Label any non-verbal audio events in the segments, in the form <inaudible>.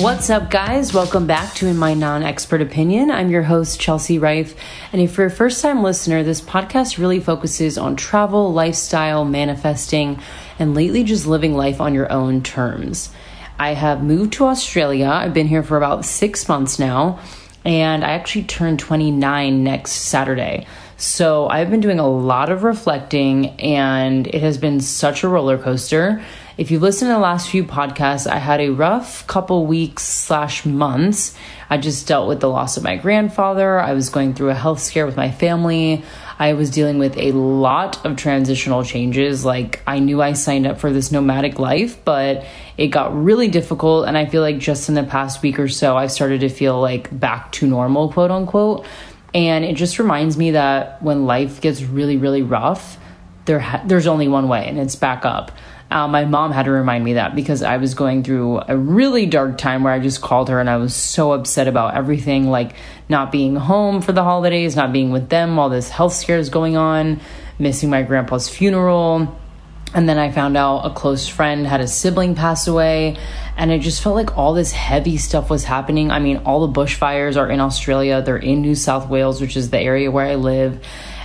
What's up, guys? Welcome back to In My Non Expert Opinion. I'm your host, Chelsea Rife. And if you're a first time listener, this podcast really focuses on travel, lifestyle, manifesting, and lately just living life on your own terms. I have moved to Australia. I've been here for about six months now, and I actually turn 29 next Saturday. So I've been doing a lot of reflecting, and it has been such a roller coaster. If you've listened to the last few podcasts, I had a rough couple weeks slash months. I just dealt with the loss of my grandfather. I was going through a health scare with my family. I was dealing with a lot of transitional changes. Like, I knew I signed up for this nomadic life, but it got really difficult. And I feel like just in the past week or so, I've started to feel like back to normal, quote unquote. And it just reminds me that when life gets really, really rough, there ha- there's only one way, and it's back up. Uh, my mom had to remind me that because I was going through a really dark time where I just called her and I was so upset about everything like not being home for the holidays, not being with them while this health scare is going on, missing my grandpa's funeral. And then I found out a close friend had a sibling pass away, and it just felt like all this heavy stuff was happening. I mean, all the bushfires are in Australia, they're in New South Wales, which is the area where I live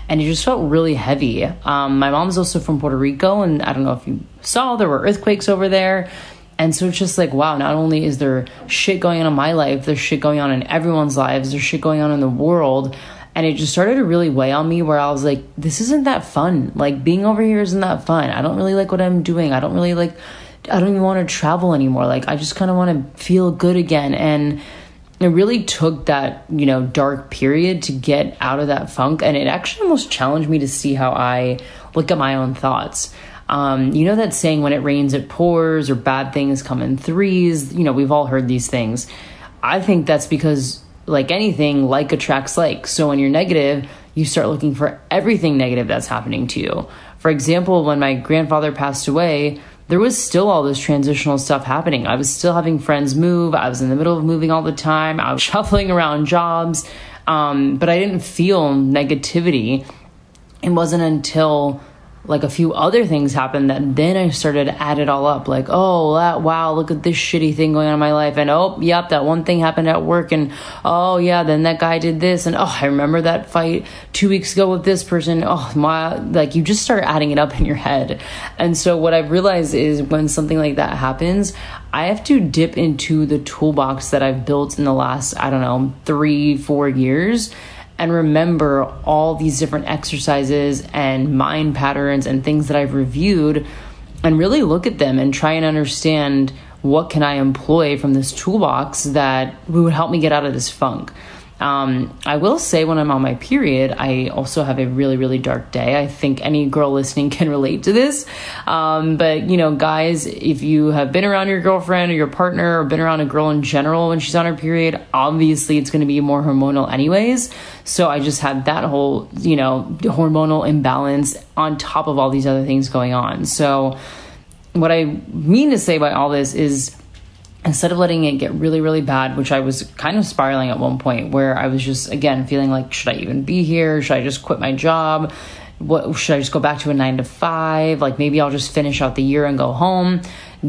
and it just felt really heavy. Um, my mom's also from Puerto Rico, and I don't know if you saw there were earthquakes over there. And so it's just like, wow, not only is there shit going on in my life, there's shit going on in everyone's lives, there's shit going on in the world. And it just started to really weigh on me where I was like, this isn't that fun. Like, being over here isn't that fun. I don't really like what I'm doing. I don't really like, I don't even want to travel anymore. Like, I just kind of want to feel good again. And, it really took that you know dark period to get out of that funk and it actually almost challenged me to see how i look at my own thoughts. Um, you know that saying when it rains it pours or bad things come in threes. You know we've all heard these things. I think that's because like anything like attracts like. So when you're negative you start looking for everything negative that's happening to you. For example when my grandfather passed away there was still all this transitional stuff happening. I was still having friends move. I was in the middle of moving all the time. I was <laughs> shuffling around jobs, um, but I didn't feel negativity. It wasn't until like a few other things happened that then I started to add it all up. Like, oh, that, wow, look at this shitty thing going on in my life. And oh, yep, that one thing happened at work. And oh, yeah, then that guy did this. And oh, I remember that fight two weeks ago with this person. Oh, my, like you just start adding it up in your head. And so what I've realized is when something like that happens, I have to dip into the toolbox that I've built in the last, I don't know, three, four years and remember all these different exercises and mind patterns and things that I've reviewed and really look at them and try and understand what can I employ from this toolbox that would help me get out of this funk. Um, I will say when I'm on my period, I also have a really, really dark day. I think any girl listening <laughs> can relate to this. Um, but, you know, guys, if you have been around your girlfriend or your partner or been around a girl in general when she's on her period, obviously it's going to be more hormonal, anyways. So I just had that whole, you know, hormonal imbalance on top of all these other things going on. So, what I mean to say by all this is, instead of letting it get really really bad which i was kind of spiraling at one point where i was just again feeling like should i even be here? Should i just quit my job? What should i just go back to a 9 to 5 like maybe i'll just finish out the year and go home.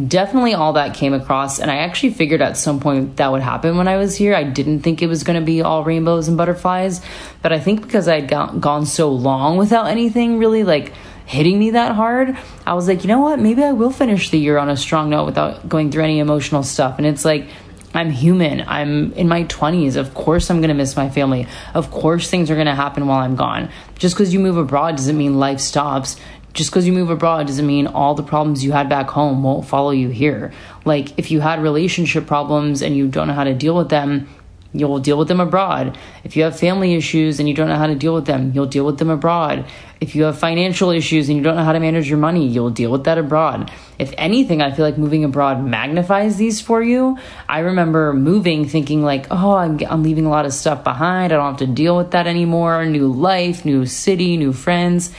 Definitely all that came across and i actually figured at some point that would happen when i was here. I didn't think it was going to be all rainbows and butterflies but i think because i'd gone so long without anything really like hitting me that hard, I was like, you know what? Maybe I will finish the year on a strong note without going through any emotional stuff. And it's like, I'm human. I'm in my 20s. Of course, I'm going to miss my family. Of course, things are going to happen while I'm gone. Just because you move abroad doesn't mean life stops. Just because you move abroad doesn't mean all the problems you had back home won't follow you here. Like, if you had relationship problems and you don't know how to deal with them, You'll deal with them abroad. If you have family issues and you don't know how to deal with them, you'll deal with them abroad. If you have financial issues and you don't know how to manage your money, you'll deal with that abroad. If anything, I feel like moving abroad magnifies these for you. I remember moving thinking like, oh, I'm, I'm leaving a lot of stuff behind. I don't have to deal with that anymore. New life, new city, new friends.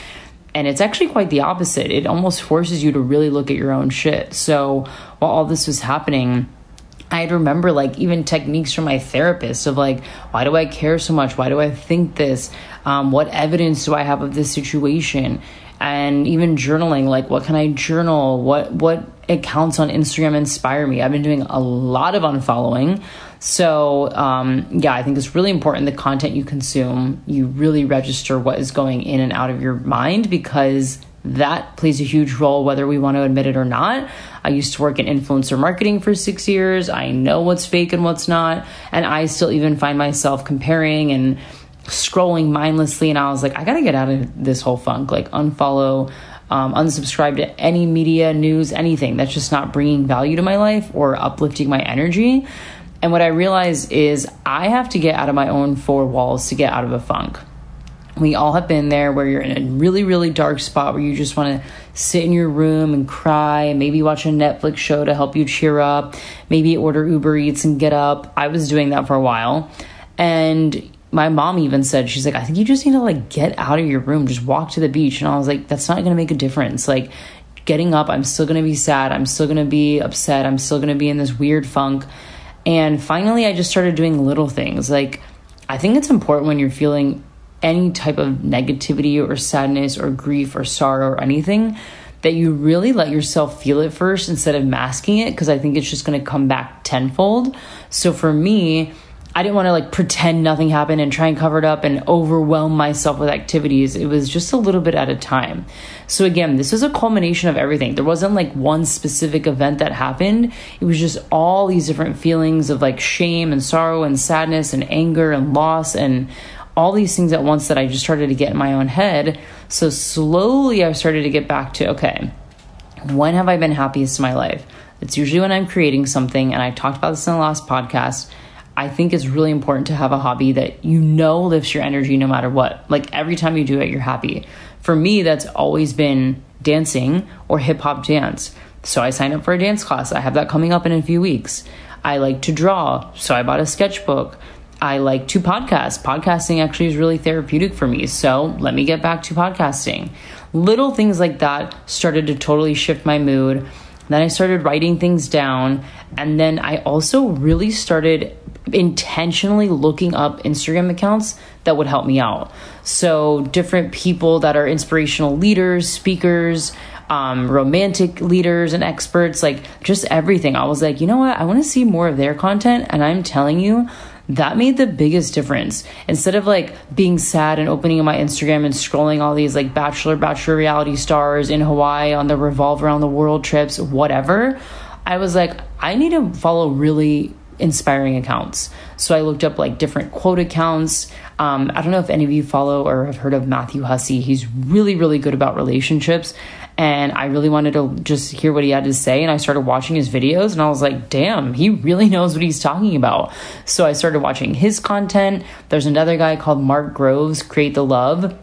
And it's actually quite the opposite. It almost forces you to really look at your own shit. So while all this was happening, I'd remember like even techniques from my therapist of like, why do I care so much? Why do I think this? Um, what evidence do I have of this situation? and even journaling like what can I journal? What what accounts on Instagram inspire me? I've been doing a lot of unfollowing. So, um, yeah, I think it's really important the content you consume, you really register what is going in and out of your mind because that plays a huge role whether we want to admit it or not. I used to work in influencer marketing for six years. I know what's fake and what's not. And I still even find myself comparing and scrolling mindlessly. And I was like, I got to get out of this whole funk, like unfollow. Um, unsubscribe to any media, news, anything that's just not bringing value to my life or uplifting my energy. And what I realize is I have to get out of my own four walls to get out of a funk. We all have been there where you're in a really, really dark spot where you just want to sit in your room and cry, and maybe watch a Netflix show to help you cheer up, maybe order Uber Eats and get up. I was doing that for a while. And my mom even said, she's like, I think you just need to like get out of your room, just walk to the beach. And I was like, that's not going to make a difference. Like, getting up, I'm still going to be sad. I'm still going to be upset. I'm still going to be in this weird funk. And finally, I just started doing little things. Like, I think it's important when you're feeling any type of negativity or sadness or grief or sorrow or anything that you really let yourself feel it first instead of masking it because I think it's just going to come back tenfold. So for me, I didn't want to like pretend nothing happened and try and cover it up and overwhelm myself with activities. It was just a little bit at a time. So again, this was a culmination of everything. There wasn't like one specific event that happened. It was just all these different feelings of like shame and sorrow and sadness and anger and loss and all these things at once that I just started to get in my own head. So slowly I started to get back to okay, when have I been happiest in my life? It's usually when I'm creating something, and I talked about this in the last podcast I think it's really important to have a hobby that you know lifts your energy no matter what. Like every time you do it, you're happy. For me, that's always been dancing or hip hop dance. So I signed up for a dance class. I have that coming up in a few weeks. I like to draw, so I bought a sketchbook. I like to podcast. Podcasting actually is really therapeutic for me. So let me get back to podcasting. Little things like that started to totally shift my mood. Then I started writing things down. And then I also really started intentionally looking up Instagram accounts that would help me out. So, different people that are inspirational leaders, speakers, um, romantic leaders, and experts like just everything. I was like, you know what? I want to see more of their content. And I'm telling you, that made the biggest difference. Instead of like being sad and opening my Instagram and scrolling all these like bachelor, bachelor reality stars in Hawaii on the revolve around the world trips, whatever, I was like, I need to follow really inspiring accounts. So I looked up like different quote accounts. Um, I don't know if any of you follow or have heard of Matthew Hussey. He's really, really good about relationships. And I really wanted to just hear what he had to say. And I started watching his videos and I was like, damn, he really <laughs> knows what he's talking about. So I started watching his content. There's another guy called Mark Groves, Create the Love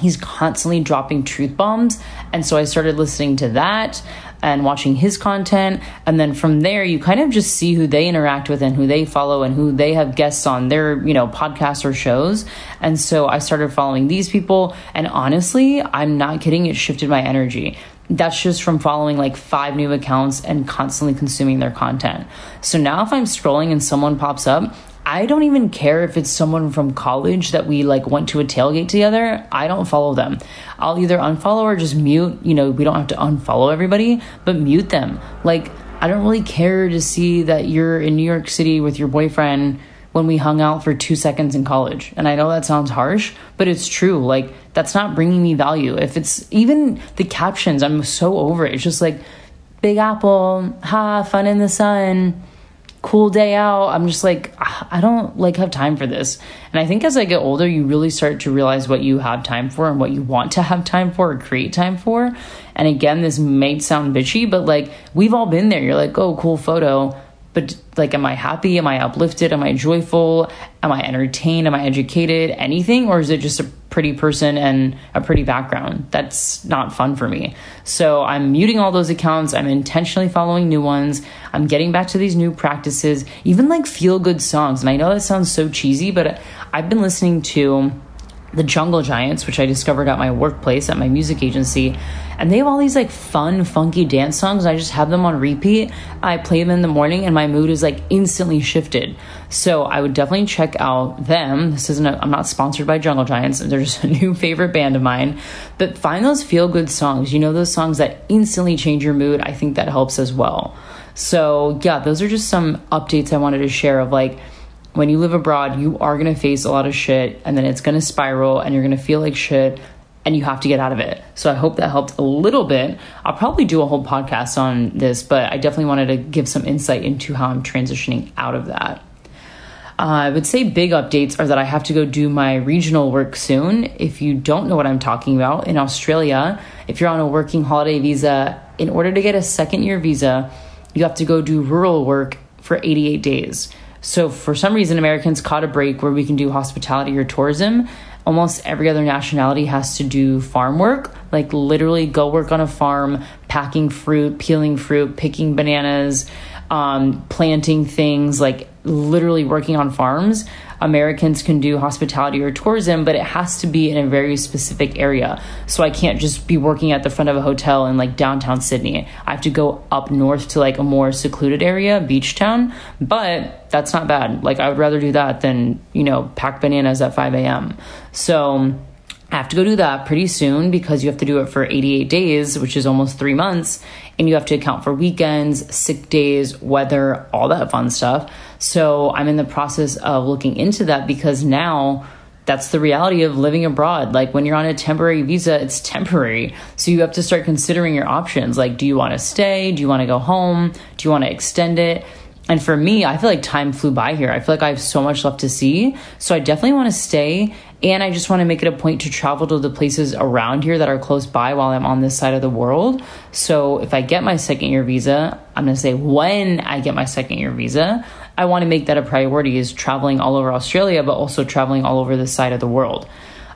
he's constantly dropping truth bombs and so i started listening to that and watching his content. And then from there, you kind of just see who they interact with and who they follow and who they have guests on their, you know, podcasts or shows. And so I started following these people. And honestly, I'm not kidding, it shifted my energy that's just from following like five new accounts and constantly consuming their content. So now if I'm scrolling and someone pops up, I don't even care if it's someone from college that we like went to a tailgate together. I don't follow them. I'll either unfollow or just mute. You know, we don't have to unfollow everybody, but mute them. Like, I don't really care to see that you're in New York City with your boyfriend when we hung out for two seconds in college. And I know that sounds harsh, but it's true. Like, that's not bringing me value. If it's even the captions, I'm so over it. It's just like, Big Apple, ha, fun in the sun cool day out. I'm just like, ah, I don't like have time for this. And I think as I get older, you really start to realize what you have time for and what you want to have time for or create time for. And again, this may sound bitchy, but like we've all been there. You're like, oh, cool photo but like am i happy? Am i uplifted? Am i joyful? Am i entertained? Am i educated? Anything? Or is it just a pretty person and a pretty background? That's not fun for me. So i'm muting all those accounts. I'm intentionally following new ones. I'm getting back to these new practices. Even like feel good songs. And i know that sounds so cheesy but i've been listening to the Jungle Giants, which I discovered at my workplace at my music agency. And they have all these like fun, funky dance songs. I just have them on repeat. I play them in the morning and my mood is like instantly shifted. So I would definitely check out them. This isn't, i am not sponsored by Jungle Giants. They're just a new <laughs> favorite band of mine. But find those feel good songs. You know, those songs that instantly change your mood. I think that helps as well. So yeah, those are just some updates I wanted to share of like, when you live abroad, you are going to face a lot of shit and then it's going to spiral and you're going to feel like shit and you have to get out of it. So I hope that helped a little bit. I'll probably do a whole podcast on this, but I definitely wanted to give some insight into how I'm transitioning out of that. Uh, I would say big updates are that I have to go do my regional work soon. If you don't know what I'm talking about, in Australia, if you're on a working holiday visa, in order to get a second year visa, you have to go do rural work for 88 days. So, for some reason, Americans caught a break where we can do hospitality or tourism. Almost every other nationality has to do farm work, like literally go work on a farm, packing fruit, peeling fruit, picking bananas, um, planting things, like literally working on farms. Americans can do hospitality or tourism, but it has to be in a very specific area. So I can't just be working at the front of a hotel in like downtown Sydney. I have to go up north to like a more secluded area, beach town. But that's not bad. Like I would rather do that than, you know, pack bananas at 5 a.m. So I have to go do that pretty soon because you have to do it for 88 days, which is almost three months. And you have to account for weekends, sick days, weather, all that fun stuff. So I'm in the process of looking into that because now that's the reality of living abroad. Like when you're on a temporary visa, it's temporary. So you have to start considering your options. Like, do you want to stay? Do you want to go home? Do you want to extend it? And for me, I feel like time flew by here. I feel like I have so much left to see. So I definitely want to stay. And I just want to make it a point to travel to the places around here that are close by while I'm on this side of the world. So if I get my second year visa, I'm going to say when I get my second year visa, I want to make that a priority is traveling all over Australia, but also traveling all over this side of the world.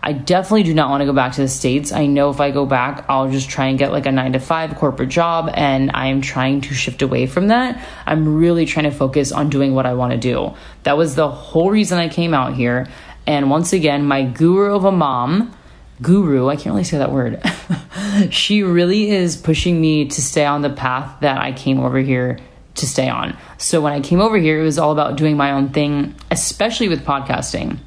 I definitely do not want to go back to the States. I know if I go back, I'll just try and get like a nine to five corporate job, and I am trying to shift away from that. I'm really trying to focus on doing what I want to do. That was the whole reason I came out here. And once again, my guru of a mom, guru, I can't really say that word, <laughs> she really is pushing me to stay on the path that I came over here to stay on. So when I came over here, it was all about doing my own thing, especially with podcasting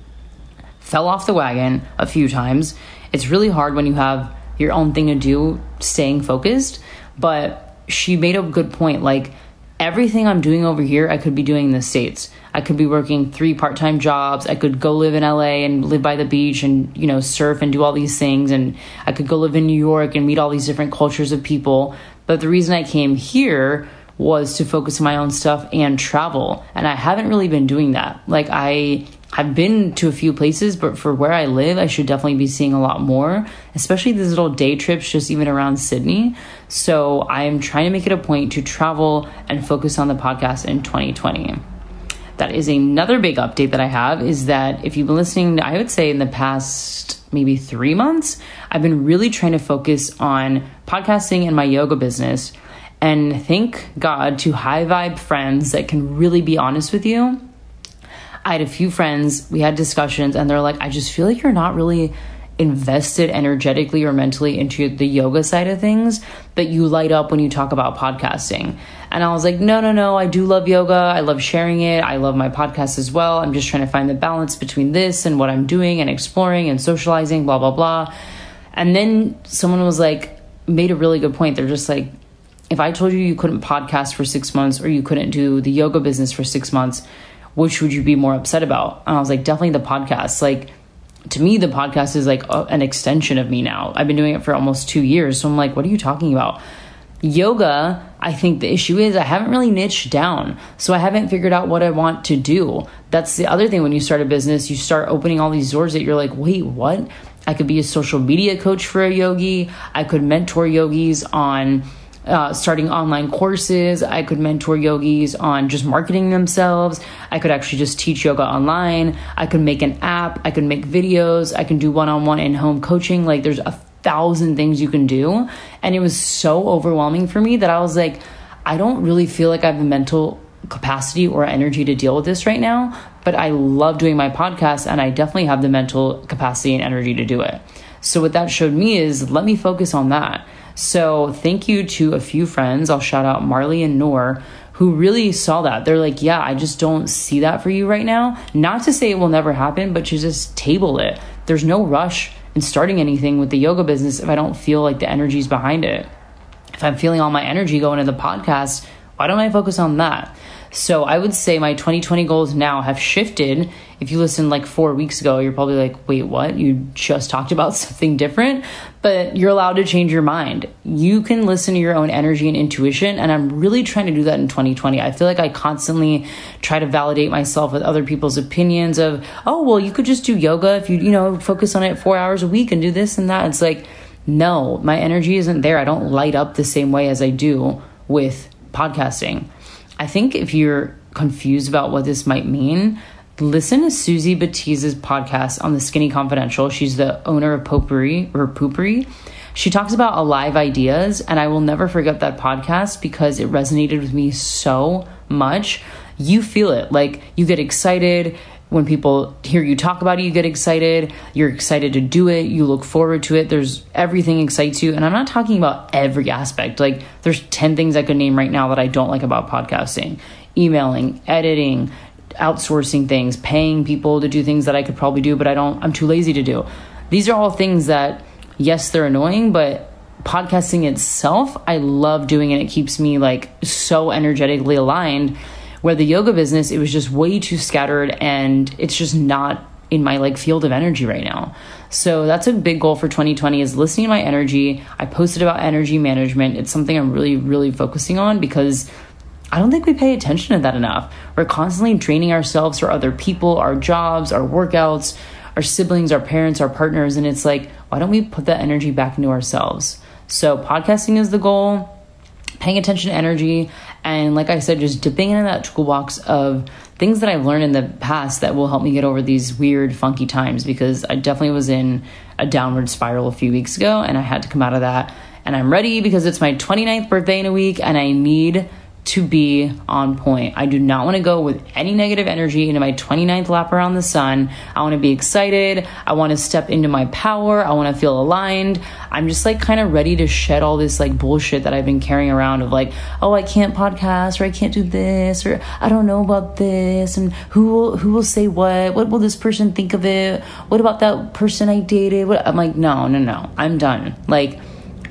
fell off the wagon a few times. It's really hard when you have your own thing to do, staying focused. But she made a good point. Like, everything I'm doing over here, I could be doing in the States. I could be working three part time jobs. I could go live in LA and live by the beach and, you know, surf and do all these things. And I could go live in New York and meet all these different cultures of people. But the reason I came here was to focus on my own stuff and travel. And I haven't really been doing that. Like, I I've been to a few places, but for where I live, I should definitely be seeing a lot more, especially these little day trips just even around Sydney. So I'm trying to make it a point to travel and focus on the podcast in 2020. That is another big update that I have is that if you've been listening, I would say in the past maybe three months, I've been really trying to focus on podcasting and my yoga business. And thank God to high vibe friends that can really be honest with you I had a few friends, we had discussions, and they're like, I just feel like you're not really invested energetically or mentally into the yoga side of things, but you light up when you talk about podcasting. And I was like, no, no, no, I do love yoga. I love sharing it. I love my podcast as well. I'm just trying to find the balance between this and what I'm doing and exploring and socializing, blah, blah, blah. And then someone was like, made a really good point. They're just like, if I told you you couldn't podcast for six months or you couldn't do the yoga business for six months, which would you be more upset about? And I was like, definitely the podcast. Like, to me, the podcast is like a, an extension of me now. I've been doing it for almost two years. So I'm like, what are you talking about? Yoga, I think the issue is I haven't really niched down. So I haven't figured out what I want to do. That's the other thing when you start a business, you start opening all these doors that you're like, wait, what? I could be a social media coach for a yogi. I could mentor yogis on uh, starting online courses. I could mentor yogis on just marketing themselves. I could actually just teach yoga online. I could make an app. I could make videos. I can do one on one in home coaching. Like, there's a thousand things you can do. And it was so overwhelming for me that I was like, I don't really feel like I have the mental capacity or energy to deal with this right now. but I love doing my podcast and I definitely have the mental capacity and energy to do it. So, what that showed me is let me focus on that. So, thank you to a few friends. I'll shout out Marley and Noor who really saw that. They're like, yeah, I just don't see that for you right now. Not to say it will never happen, but to just table it. There's no rush in starting anything with the yoga business if I don't feel like the energy's behind it. If I'm feeling all my energy going into the podcast, why don't I focus on that? So I would say my 2020 goals now have shifted. If you listened like four weeks ago, you're probably like, wait, what? You just talked about <laughs> something different, but you're allowed to change your mind. You can listen to your own energy and intuition. And I'm really trying to do that in 2020. I feel like I constantly try to validate myself with other people's opinions of, oh, well, you could just do yoga if you, you know, focus on it four hours a week and do this and that. It's like, no, my energy isn't there. I don't light up the same way as I do with podcasting. I think if you're confused about what this might mean, listen to Suzy Batiz's podcast on the Skinny Confidential. She's the owner of Popery or Poopery. She talks about alive ideas, and I will never forget that podcast because it resonated with me so much. You feel it, like you get excited when people hear you talk about it, you get excited. You're excited to do it. You look forward to it. There's everything excites you. And I'm not talking about every aspect. Like, there's 10 things I could name right now that I don't like about podcasting emailing, editing, outsourcing things, paying people to do things that I could probably do, but I don't, I'm too lazy to do. These are all things that, yes, they're annoying, but podcasting itself, I love doing it. It keeps me like so energetically aligned where the yoga business, it was just way too scattered and it's just not in my like field of energy right now. So that's a big goal for 2020 is listening to my energy. I posted about energy management. It's something I'm really, really focusing on because I don't think we pay attention to that enough. We're constantly draining ourselves for other people, our jobs, our workouts, our siblings, our parents, our partners. And it's like, why don't we put that energy back into ourselves? So, podcasting is the goal paying attention to energy and like i said just dipping into that toolbox of things that i've learned in the past that will help me get over these weird funky times because i definitely was in a downward spiral a few weeks ago and i had to come out of that. And i'm ready because it's my 29th birthday in a week and i need to be on point. I do not want to go with any negative energy into my 29th lap around the sun. I want to be excited. I want to step into my power. I want to feel aligned. I'm just like kind of ready to shed all this like bullshit that I've been carrying around of like, oh, I can't podcast or I can't do this or I don't know about this and who will who will say what? What will this person think of it? What about that person I dated? What? I'm like, no, no, no. I'm done. Like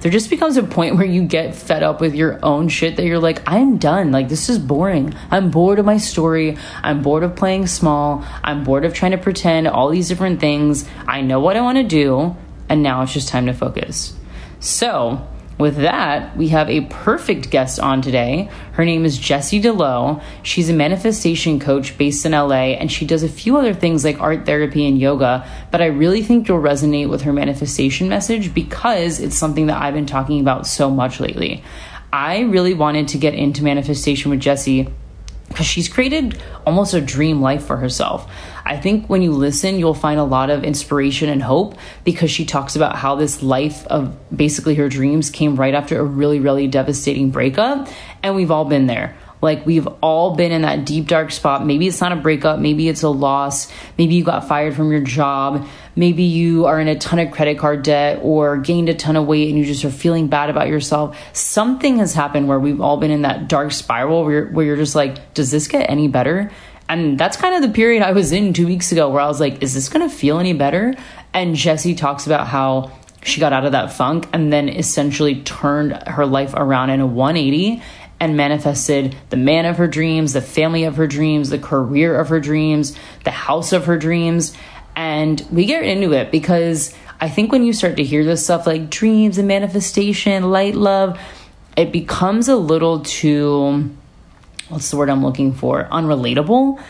there just becomes a point where you get fed up with your own shit that you're like, I'm done. Like, this is boring. I'm bored of my story. I'm bored of playing small. I'm bored of trying to pretend all these different things. I know what I want to do. And now it's just time to focus. So, with that, we have a perfect guest on today. Her name is Jessie DeLowe. She's a manifestation coach based in LA, and she does a few other things like art therapy and yoga. But I really think you'll resonate with her manifestation message because it's something that I've been talking about so much lately. I really wanted to get into manifestation with Jessie because she's created almost a dream life for herself. I think when you listen, you'll find a lot of inspiration and hope because she talks about how this life of basically her dreams came right after a really, really devastating breakup. And we've all been there. Like we've all been in that deep dark spot. Maybe it's not a breakup, maybe it's a loss, maybe you got fired from your job, maybe you are in a ton of credit card debt or gained a ton of weight and you just are feeling bad about yourself. Something has happened where we've all been in that dark spiral where you're, where you're just like, does this get any better? And that's kind of the period I was in two weeks ago where I was like, is this going to feel any better? And Jessie talks about how she got out of that funk and then essentially turned her life around in a 180 and manifested the man of her dreams, the family of her dreams, the career of her dreams, the house of her dreams. And we get into it because I think when you start to hear this stuff like dreams and manifestation, light love, it becomes a little too, what's the word I'm looking for? Unrelatable.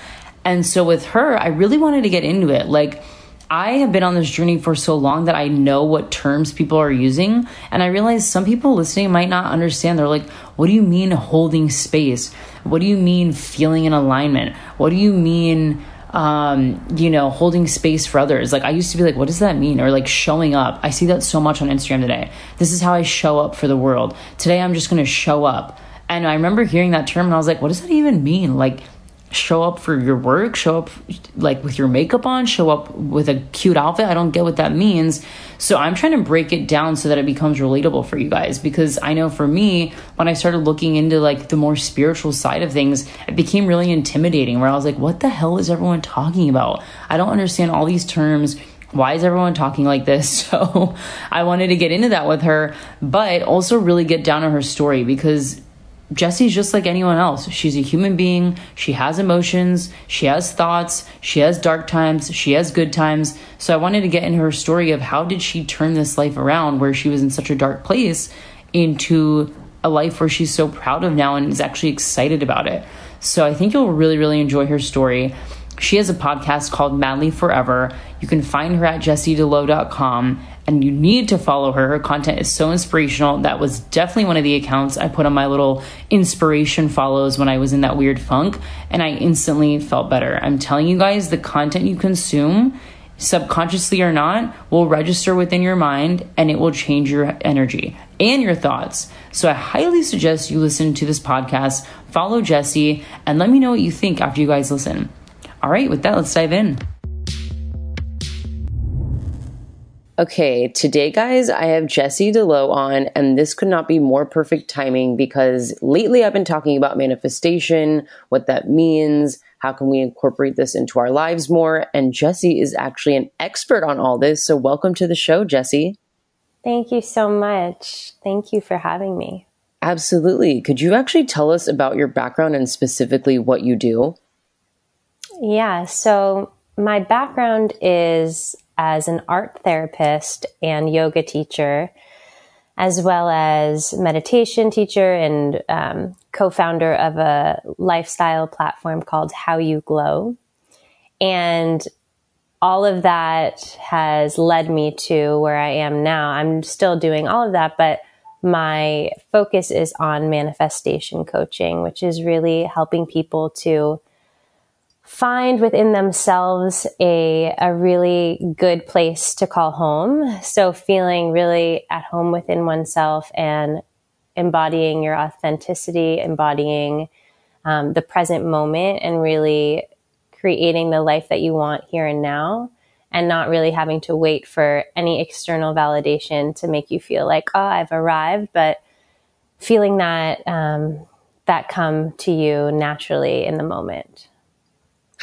And so with her, I really wanted to get into it. Like, I have been on this journey for so long that I know what terms people are using. And I realize some people listening might not understand. They're like, what do you mean holding space? What do you mean feeling in alignment? What do you mean, um, you know, holding space for others? Like, I used to be like, what does that mean? Or like showing up. I see that so much on Instagram today. This is how I show up for the world. Today, I'm just going to show up. And I remember hearing that term and I was like, what does that even mean? Like, show up for your work, show up like with your makeup on, show up with a cute outfit. I don't get what that means. So I'm trying to break it down so that it becomes relatable for you guys because I know for me, when I started looking into like the more spiritual side of things, it became really intimidating where I was like, what the hell is everyone talking about? I don't understand all these terms why is everyone talking like this? <laughs> So I wanted to get into that with her, but also really get down to her story because Jessie's just like anyone else. She's a human being. She has emotions. She has thoughts. She has dark times. She has good times. So I wanted to get into her story of how did she turn this life around where she was in such a dark place into a life where she's so proud of now and is actually excited about it. So I think you'll really, really enjoy her story. She has a podcast called Madly Forever. You can find her at jessiedelowe.com and you need to follow her. Her content is so inspirational. That was definitely one of the accounts I put on my little inspiration follows when I was in that weird funk, and I instantly felt better. I'm telling you guys, the content you consume, subconsciously or not, will register within your mind and it will change your energy and your thoughts. So I highly suggest you listen to this podcast, follow Jessie, and let me know what you think after you guys listen. All right, with that, let's dive in. Okay, today, guys, I have Jessie DeLowe on, and this could not be more perfect timing because lately I've been talking about manifestation, what that means, how can we incorporate this into our lives more, and Jessie is actually an expert on all this. So, welcome to the show, Jessie. Thank you so much. Thank you for having me. Absolutely. Could you actually tell us about your background and specifically what you do? Yeah, so my background is as an art therapist and yoga teacher, as well as meditation teacher and um, co-founder of a lifestyle platform called How You Glow. And all of that has led me to where I am now. I'm still doing all of that, but my focus is on manifestation coaching, which is really helping people to find within themselves a, a really good place to call home. So feeling really at home within oneself and embodying your authenticity, embodying um, the present moment and really creating the life that you want here and now and not really having to wait for any external validation to make you feel like, oh, I've arrived, but feeling that, um, that come to you naturally in the moment.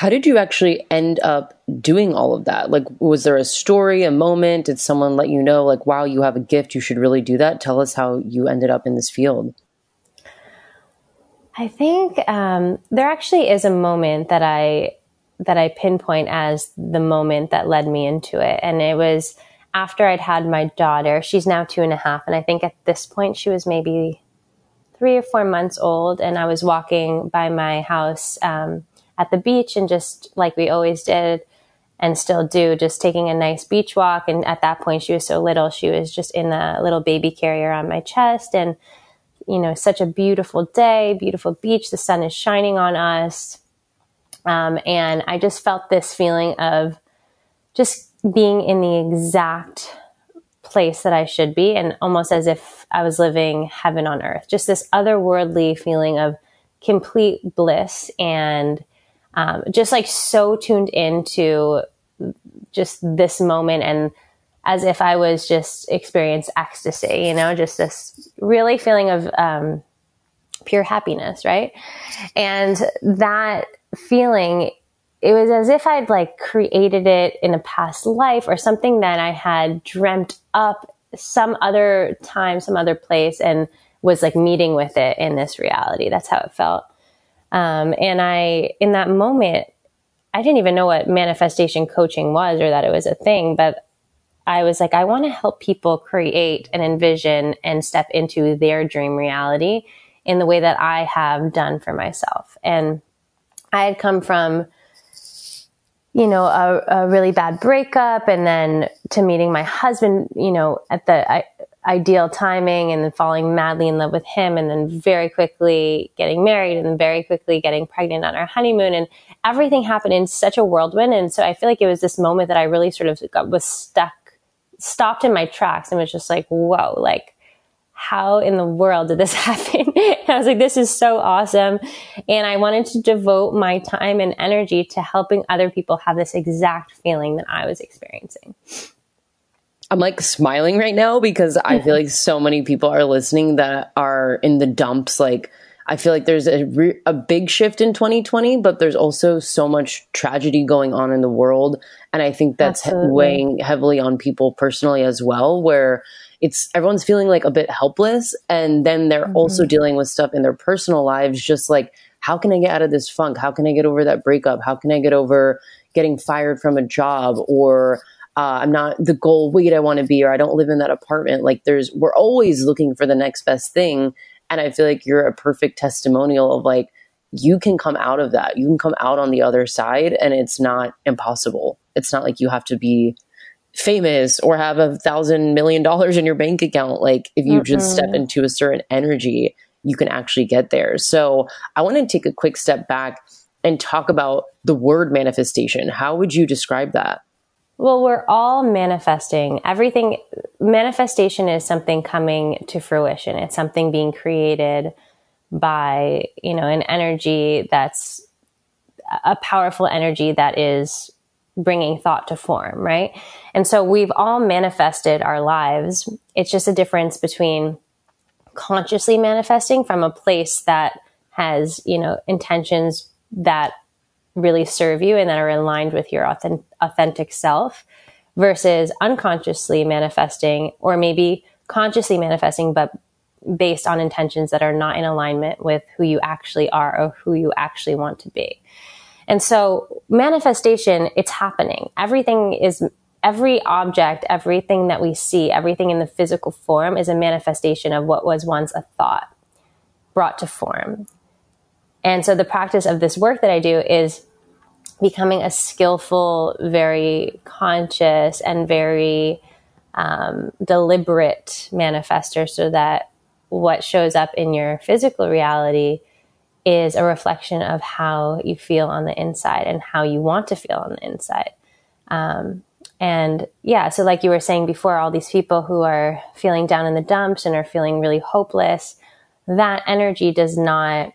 How did you actually end up doing all of that? Like, was there a story, a moment? Did someone let you know, like, wow, you have a gift, you should really do that? Tell us how you ended up in this field. I think um, there actually is a moment that I that I pinpoint as the moment that led me into it, and it was after I'd had my daughter. She's now two and a half, and I think at this point she was maybe three or four months old, and I was walking by my house. Um, at the beach and just like we always did and still do, just taking a nice beach walk. And at that point, she was so little, she was just in a little baby carrier on my chest. And, you know, such a beautiful day, beautiful beach. The sun is shining on us. Um, and I just felt this feeling of just being in the exact place that I should be and almost as if I was living heaven on earth. Just this otherworldly feeling of complete bliss and um, just like so tuned into just this moment and as if I was just experienced ecstasy, you know, just this really feeling of um, pure happiness, right? And that feeling, it was as if I'd like created it in a past life or something that I had dreamt up some other time, some other place, and was like meeting with it in this reality. That's how it felt. Um, and I, in that moment, I didn't even know what manifestation coaching was or that it was a thing, but I was like, I want to help people create and envision and step into their dream reality in the way that I have done for myself. And I had come from, you know, a, a really bad breakup and then to meeting my husband, you know, at the, I, ideal timing and then falling madly in love with him and then very quickly getting married and very quickly getting pregnant on our honeymoon and everything happened in such a whirlwind and so i feel like it was this moment that i really sort of got, was stuck stopped in my tracks and was just like whoa like how in the world did this <laughs> happen? I was like, this is so awesome. And I wanted to devote my time and energy to helping other people have this exact feeling that I was experiencing. I'm like smiling right now because I feel like so many people are listening that are in the dumps. Like, I feel like there's a, re- a big shift in 2020, but there's also so much tragedy going on in the world. And I think that's he- weighing heavily on people personally as well, where it's everyone's feeling like a bit helpless. And then they're mm-hmm. also dealing with stuff in their personal lives, just like, how can I get out of this funk? How can I get over that breakup? How can I get over getting fired from a job or uh, I'm not the goal weight I want to be, or I don't live in that apartment. Like there's, we're always looking for the next best thing. And I feel like you're a perfect testimonial of like, you can come out of that. You can come out on the other side and it's not impossible. It's not like you have to be famous or have a thousand million dollars in your bank account. Like if you mm just step into a certain energy, you can actually get there. So I want to take a quick step back and talk about the word manifestation. How would you describe that? Well, we're all manifesting. Everything, manifestation is something coming to fruition. It's something being created by, you know, an energy that's a powerful energy that is bringing thought to form, right? And so we've all manifested our lives. It's just a difference between consciously manifesting from a place that has, you know, intentions that really serve you and that are aligned with your authentic, authentic self versus unconsciously manifesting or maybe consciously manifesting, but based on intentions that are not in alignment with who you actually are or who you actually want to be. And so manifestation, it's happening. Everything is, every object, everything that we see, everything in the physical form is a manifestation of what was once a thought brought to form. And so the practice of this work that I do is becoming a skillful, very conscious and very um, deliberate manifester so that what shows up in your physical reality is a reflection of how you feel on the inside and how you want to feel on the inside. Um, and yeah, so like you were saying before, all these people who are feeling down in the dumps and are feeling really hopeless, that energy does not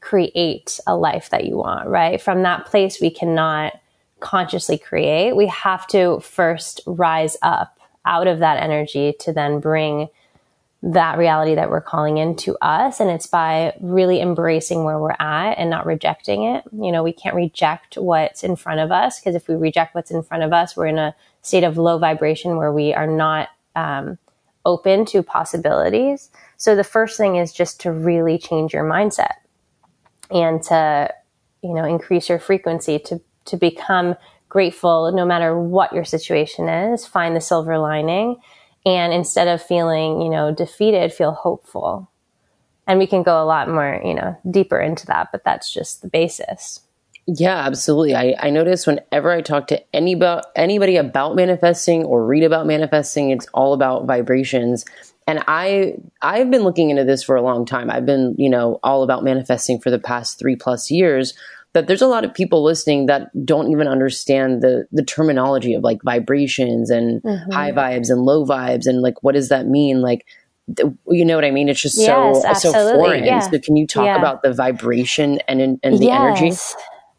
create a life that you want, right? From that place, we cannot consciously create. We have to first rise up out of that energy to then bring that reality that we're calling into us. And it's by really embracing where we're at and not rejecting it. You know, we can't reject what's in front of us because if we reject what's in front of us, we're in a state of low vibration where we are not um, open to possibilities. So the first thing is just to really change your mindset and to, you know, increase your frequency to, to become grateful no matter what your situation is, find the silver lining. And instead of feeling, you know, defeated, feel hopeful. And we can go a lot more, you know, deeper into that, but that's just the basis. Yeah, absolutely. I, I notice whenever I talk to anybody, anybody about manifesting or read about manifesting, it's all about vibrations and i i've been looking into this for a long time i've been you know all about manifesting for the past three plus years but there's a lot of people listening that don't even understand the the terminology of like vibrations and mm-hmm. high vibes and low vibes and like what does that mean like you know what I mean? It's just yes, so absolutely. so foreign. Yeah. So can you talk yeah. about the vibration and and the yes. energy?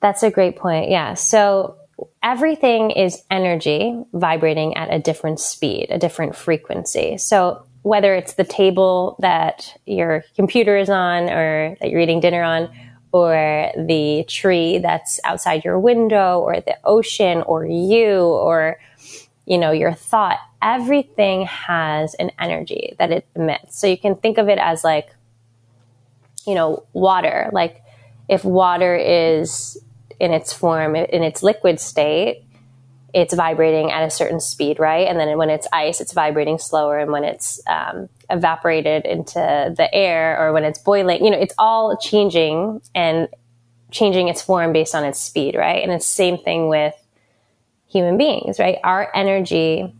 That's a great point. Yeah. So everything is energy vibrating at a different speed, a different frequency. So whether it's the table that your computer is on or that you're eating dinner on, or the tree that's outside your window, or the ocean, or you, or, you know, your thought, everything has an energy that it emits. So you can think of it as like, you know, water. Like if water is in its form, in its liquid state, it's vibrating at a certain speed, right? And then when it's ice, it's vibrating slower. And when it's um, evaporated into the air or when it's boiling, you know, it's all changing and changing its form based on its speed, right? And it's the same thing with human beings, right? Our energy,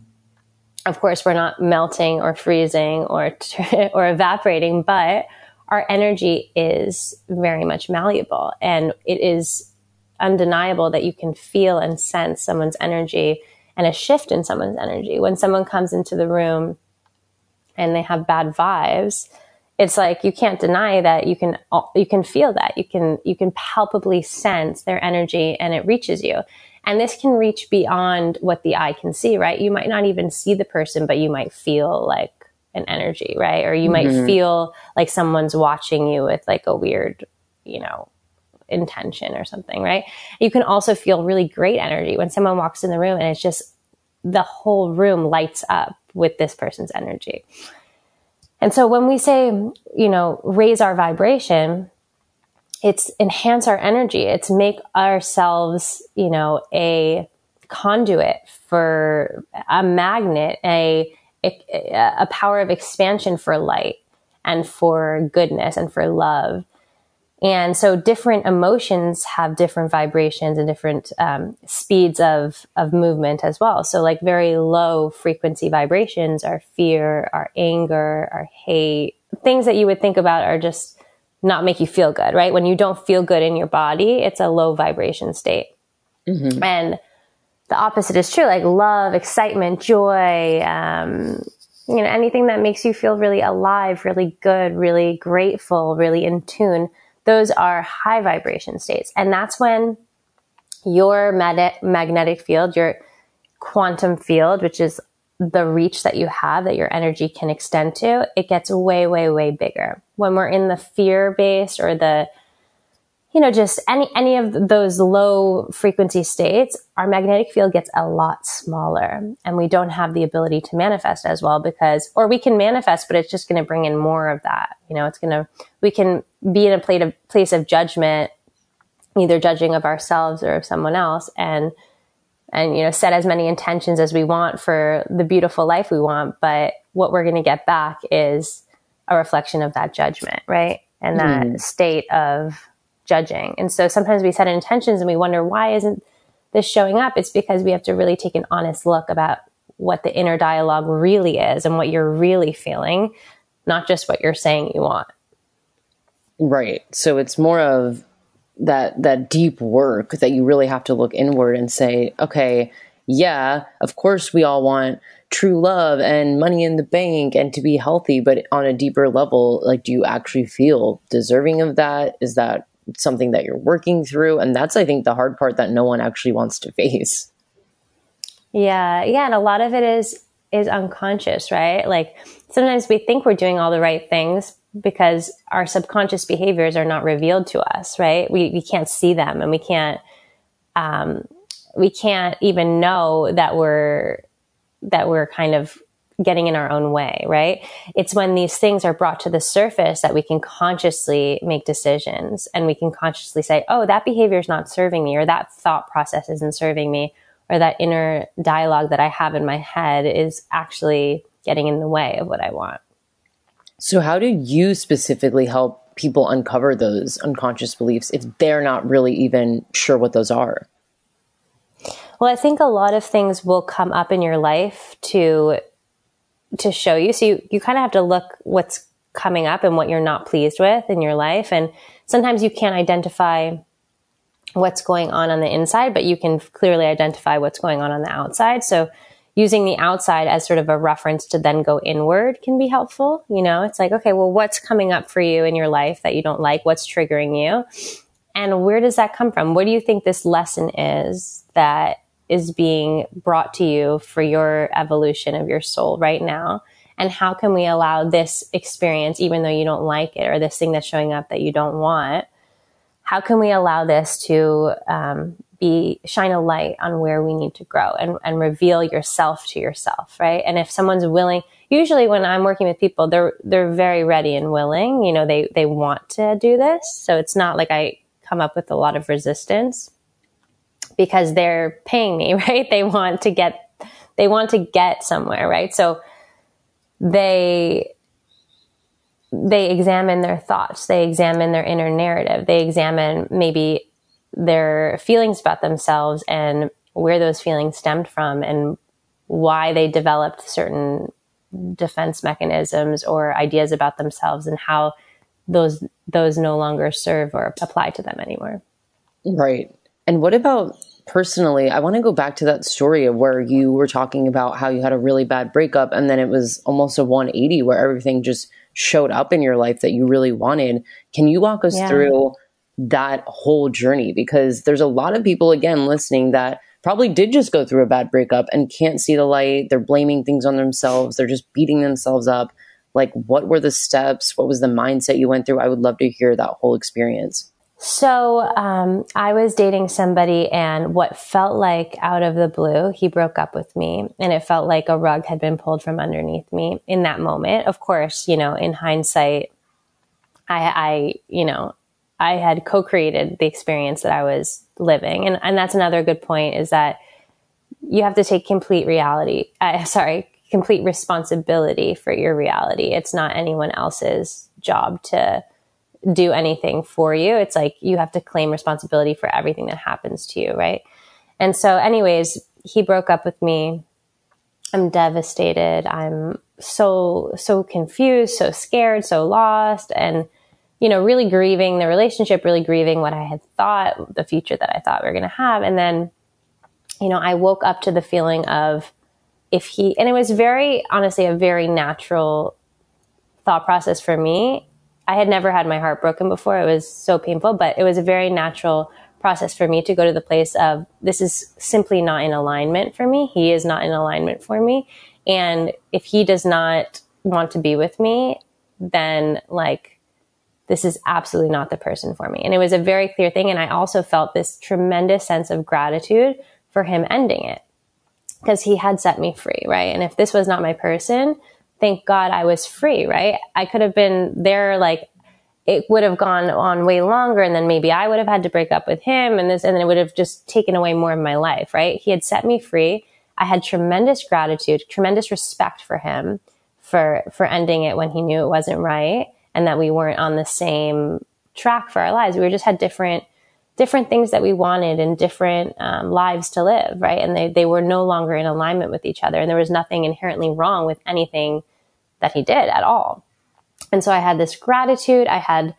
of course, we're not melting or freezing or, <laughs> or evaporating, but our energy is very much malleable and it is undeniable that you can feel and sense someone's energy and a shift in someone's energy. When someone comes into the room and they have bad vibes, it's like you can't deny that you can you can feel that you can you can palpably sense their energy and it reaches you and this can reach beyond what the eye can see right you might not even see the person but you might feel like an energy right or you mm-hmm. might feel like someone's watching you with like a weird you know intention or something right you can also feel really great energy when someone walks in the room and it's just the whole room lights up with this person's energy and so when we say, you know, raise our vibration, it's enhance our energy. It's make ourselves, you know, a conduit for a magnet, a, a, power of expansion for light and for goodness and for love. And so different emotions have different vibrations and different um, speeds of, of movement as well. So like very low frequency vibrations are fear, our anger, our hate, things that you would think about are just not make you feel good, right? When you don't feel good in your body, it's a low vibration state. Mm-hmm. And the opposite is true, like love, excitement, joy, um, you know, anything that makes you feel really alive, really good, really grateful, really in tune those are high vibration states. And that's when your magnetic field, your quantum field, which is the reach that you have that your energy can extend to, it gets way, way, way bigger. When we're in the fear based or the you know, just any, any of those low frequency states, our magnetic field gets a lot smaller and we don't have the ability to manifest as well because, or we can manifest, but it's just going to bring in more of that. You know, it's going to, we can be in a place of, place of judgment, either judging of ourselves or of someone else and, and, you know, set as many intentions as we want for the beautiful life we want. But what we're going to get back is a reflection of that judgment, right? And that mm. state of, judging. And so sometimes we set intentions and we wonder, why isn't this showing up? It's because we have to really take an honest look about what the inner dialogue really is and what you're really feeling, not just what you're saying you want. Right. So it's more of that that deep work that you really have to look inward and say, okay, yeah, of course we all want true love and money in the bank and to be healthy, but on a deeper level, like do you actually feel deserving of that? Is that something that you're working through. And that's, I think, the hard part that no one actually wants to <laughs> face. Yeah. Yeah. And a lot of it is, is unconscious, right? Like sometimes we think we're doing all the right things because our subconscious behaviors are not revealed to us, right? We, we can't see them and we can't, um, we can't even know that we're, that we're kind of getting in our own way, right? It's when these things are brought to the surface that we can consciously make decisions and we can consciously say, oh, that behavior is not serving me or that thought process isn't serving me or that inner dialogue that I have in my head is actually getting in the way of what I want. So, how do you specifically help people uncover those unconscious beliefs if they're not really even sure what those are? Well, I think a lot of things will come up in your life to to show you. So you, you kind of have to look what's coming up and what you're not pleased with in your life. And sometimes you can't identify what's going on on the inside, but you can clearly identify what's going on on the outside. So using the outside as sort of a reference to then go inward can be helpful. You know, it's like, okay, well, what's coming up for you in your life that you don't like? What's triggering you? And where does that come from? What do you think this lesson is that is being brought to you for your evolution of your soul right now? And how can we allow this experience, even though you don't like it, or this thing that's showing up that you don't want, how can we allow this to um, be shine a light on where we need to grow and, and reveal yourself to yourself, right? And if someone's willing, usually when I'm working with people, they're they're very ready and willing. You know, they they want to do this, so it's not like I come up with a lot of resistance because they're paying me, <laughs> right? They want to get, they want to get somewhere, right? So they, they examine their thoughts. They examine their inner narrative. They examine maybe their feelings about themselves and where those feelings stemmed from and why they developed certain defense mechanisms or ideas about themselves and how those those no longer serve or apply to them anymore. Right. And what about personally, I want to go back to that story of where you were talking about how you had a really bad breakup and then it was almost a 180 where everything just showed up in your life that you really wanted. Can you walk us yeah. through that whole journey? Because there's a lot of people, again, listening that probably did just go through a bad breakup and can't see the light. They're blaming things on themselves, they're just beating themselves up. Like, what were the steps? What was the mindset you went through? I would love to hear that whole experience. So um, I was dating somebody, and what felt like out of the blue, he broke up with me, and it felt like a rug had been pulled from underneath me in that moment. Of course, you know, in hindsight, I, I you know, I had co-created the experience that I was living, and and that's another good point is that you have to take complete reality. Uh, <laughs> sorry, complete responsibility for your reality. It's not anyone else's job to do anything for you. It's like you have to claim responsibility for everything that happens to you, right? And so, anyways, he broke up with me. I'm devastated. I'm so, so confused, so scared, so lost, and, you know, really grieving the relationship, really grieving what I had thought, the future that I thought we were going to have. And then, you know, I woke up to the feeling of if he, and it was very, honestly, a very natural thought process for me I had never had my heart broken before. It was so painful, but it was a very natural process for me to go to the place of this is simply not in alignment for me. He is not in alignment for me. And if he does not want to be with me, then like this is absolutely not the person for me. And it was a very clear thing. And I also felt this tremendous sense of gratitude for him ending it because he had set me free, right? And if this was not my person, thank God I was free, right? I could have been there like it would have gone on way longer and then maybe I would have had to break up with him and this and then it would have just taken away more of my life, right? He had set me free. I had tremendous gratitude, tremendous respect for him for for ending it when he knew it wasn't right and that we weren't on the same track for our lives. We just had different different things that we wanted and different um, lives to live, right? And they, they were no longer in alignment with each other. And there was nothing inherently wrong with anything that he did at all. And so I had this gratitude. I had,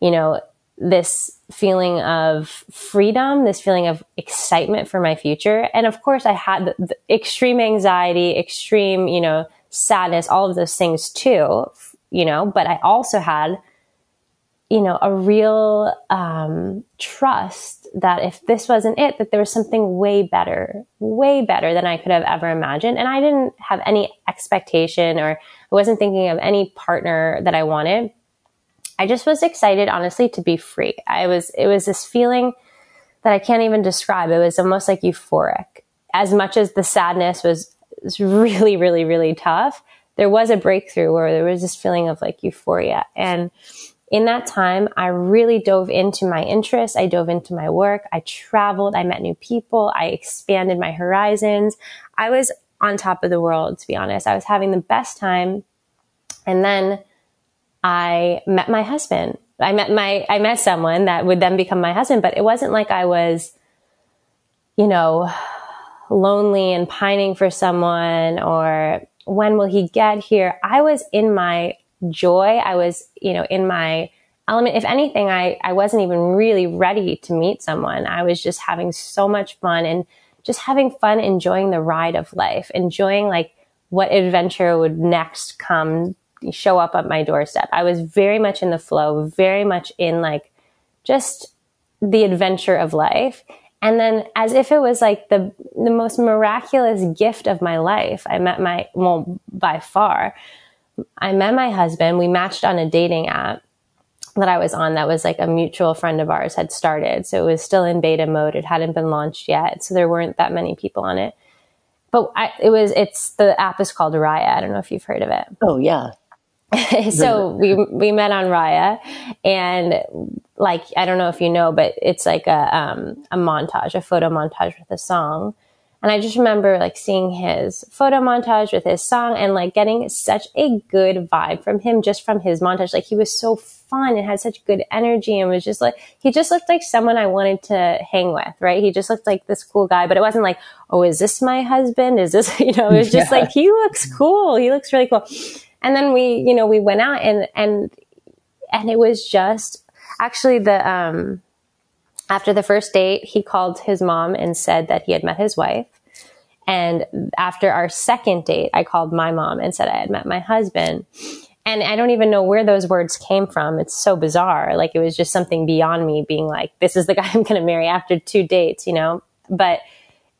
you know, this feeling of freedom, this feeling of excitement for my future. And of course, I had the, the extreme anxiety, extreme, you know, sadness, all of those things too, you know, but I also had you know, a real um, trust that if this wasn't it, that there was something way better, way better than I could have ever imagined. And I didn't have any expectation or I wasn't thinking of any partner that I wanted. I just was excited, honestly, to be free. I was, it was this feeling that I can't even describe. It was almost like euphoric. As much as the sadness was, was really, really, really tough, there was a breakthrough where there was this feeling of like euphoria. And in that time, I really dove into my interests. I dove into my work. I traveled. I met new people. I expanded my horizons. I was on top of the world, to be honest. I was having the best time. And then I met my husband. I met my, I met someone that would then become my husband, but it wasn't like I was, you know, lonely and pining for someone or when will he get here? I was in my joy. I was, you know, in my element. If anything, I, I wasn't even really ready to meet someone. I was just having so much fun and just having fun, enjoying the ride of life, enjoying like what adventure would next come show up at my doorstep. I was very much in the flow, very much in like just the adventure of life. And then as if it was like the, the most miraculous gift of my life, I met my, well, by far, I met my husband. We matched on a dating app that I was on that was like a mutual friend of ours had started. So it was still in beta mode. It hadn't been launched yet. So there weren't that many people on it. But I, it was, it's, the app is called Raya. I don't know if you've heard of it. Oh, yeah. <laughs> so we, we met on Raya and like, I don't know if you know, but it's like a, um, a montage, a photo montage with a song. And I just remember like seeing his photo montage with his song and like getting such a good vibe from him just from his montage. Like he was so fun and had such good energy and was just like, he just looked like someone I wanted to hang with, right? He just looked like this cool guy, but it wasn't like, oh, is this my husband? Is this, <laughs> you know, it was just yeah. like, he looks cool. He looks really cool. And then we, you know, we went out and, and, and it was just actually the, um, After the first date, he called his mom and said that he had met his wife. And after our second date, I called my mom and said I had met my husband. And I don't even know where those words came from. It's so bizarre. Like it was just something beyond me being like, this is the <laughs> guy I'm going to marry after two dates, you know? But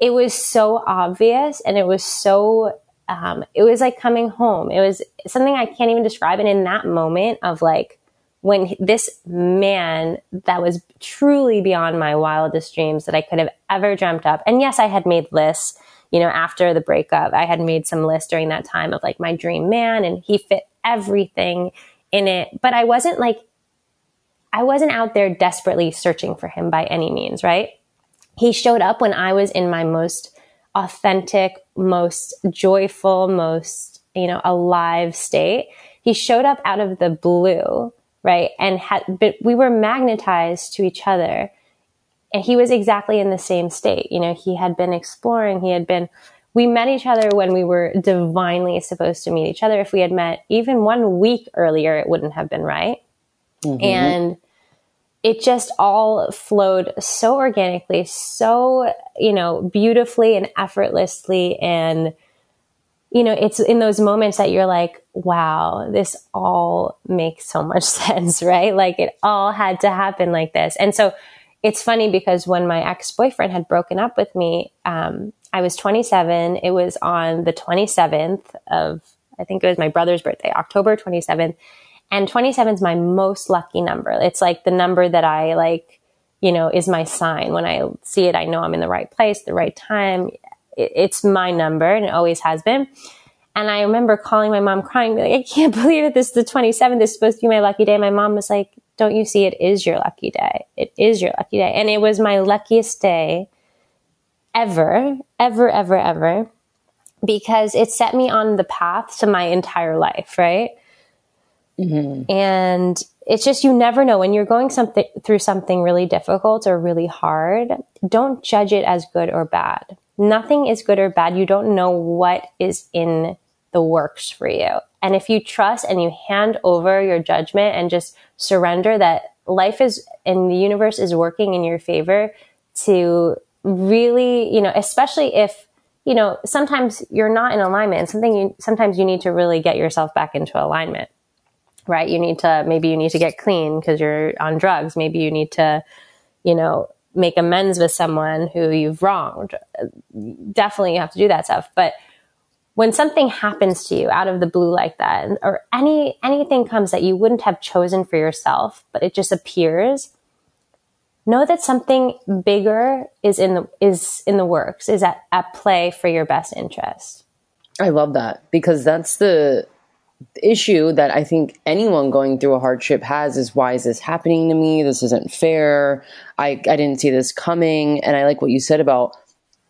it was so obvious and it was so, um, it was like coming home. It was something I can't even describe. And in that moment of like, when this man that was truly beyond my wildest dreams that I could have ever dreamt up. And yes, I had made lists, you know, after the breakup, I had made some lists during that time of like my dream man and he fit everything in it. But I wasn't like, I wasn't out there desperately searching for him by any means, right? He showed up when I was in my most authentic, most joyful, most, you know, alive state. He showed up out of the blue right? And had, but we were magnetized to each other. And he was exactly in the same state. You know, he had been exploring, he had been, we met each other when we were divinely supposed to meet each other. If we had met even one week earlier, it wouldn't have been right. Mm-hmm. And it just all flowed so organically, so, you know, beautifully and effortlessly. And you know, it's in those moments that you're like, wow, this all makes so much <laughs> sense, right? Like it all had to happen like this. And so it's funny because when my ex boyfriend had broken up with me, um, I was 27. It was on the 27th of, I think it was my brother's birthday, October 27th. And 27 is my most lucky number. It's like the number that I like, you know, is my sign. When I see it, I know I'm in the right place, the right time it's my number and it always has been. And I remember calling my mom crying, like, I can't <laughs> believe it. This is the 27th. This is supposed to be my lucky day. My mom was like, don't you see it is your lucky day? It is your lucky day. And it was my luckiest day ever, ever, ever, ever, because it set me on the path to my entire life, right? Mm-hmm. And it's just you never know when you're going something through something really difficult or really hard. Don't judge it as good or bad nothing is good or bad. You don't know what is in the works for you. And if you trust and you hand over your judgment and just surrender that life is and the universe is working in your favor to really, you know, especially if, you know, sometimes you're not in alignment something you, sometimes you need to really get yourself back into alignment, right? You need to, maybe you need to get clean because you're on drugs. Maybe you need to, you know, make amends with someone who you've wronged. Definitely you have to do that stuff. But when something happens to you out of the blue like that, or any, anything comes that you wouldn't have chosen for yourself, but it just appears, know that something bigger is in the, is in the works, is at, at play for your best interest. I love that because that's the, issue that I think anyone going through a hardship has is why is this happening to me? This isn't fair. I, I didn't see this coming. And I like what you said about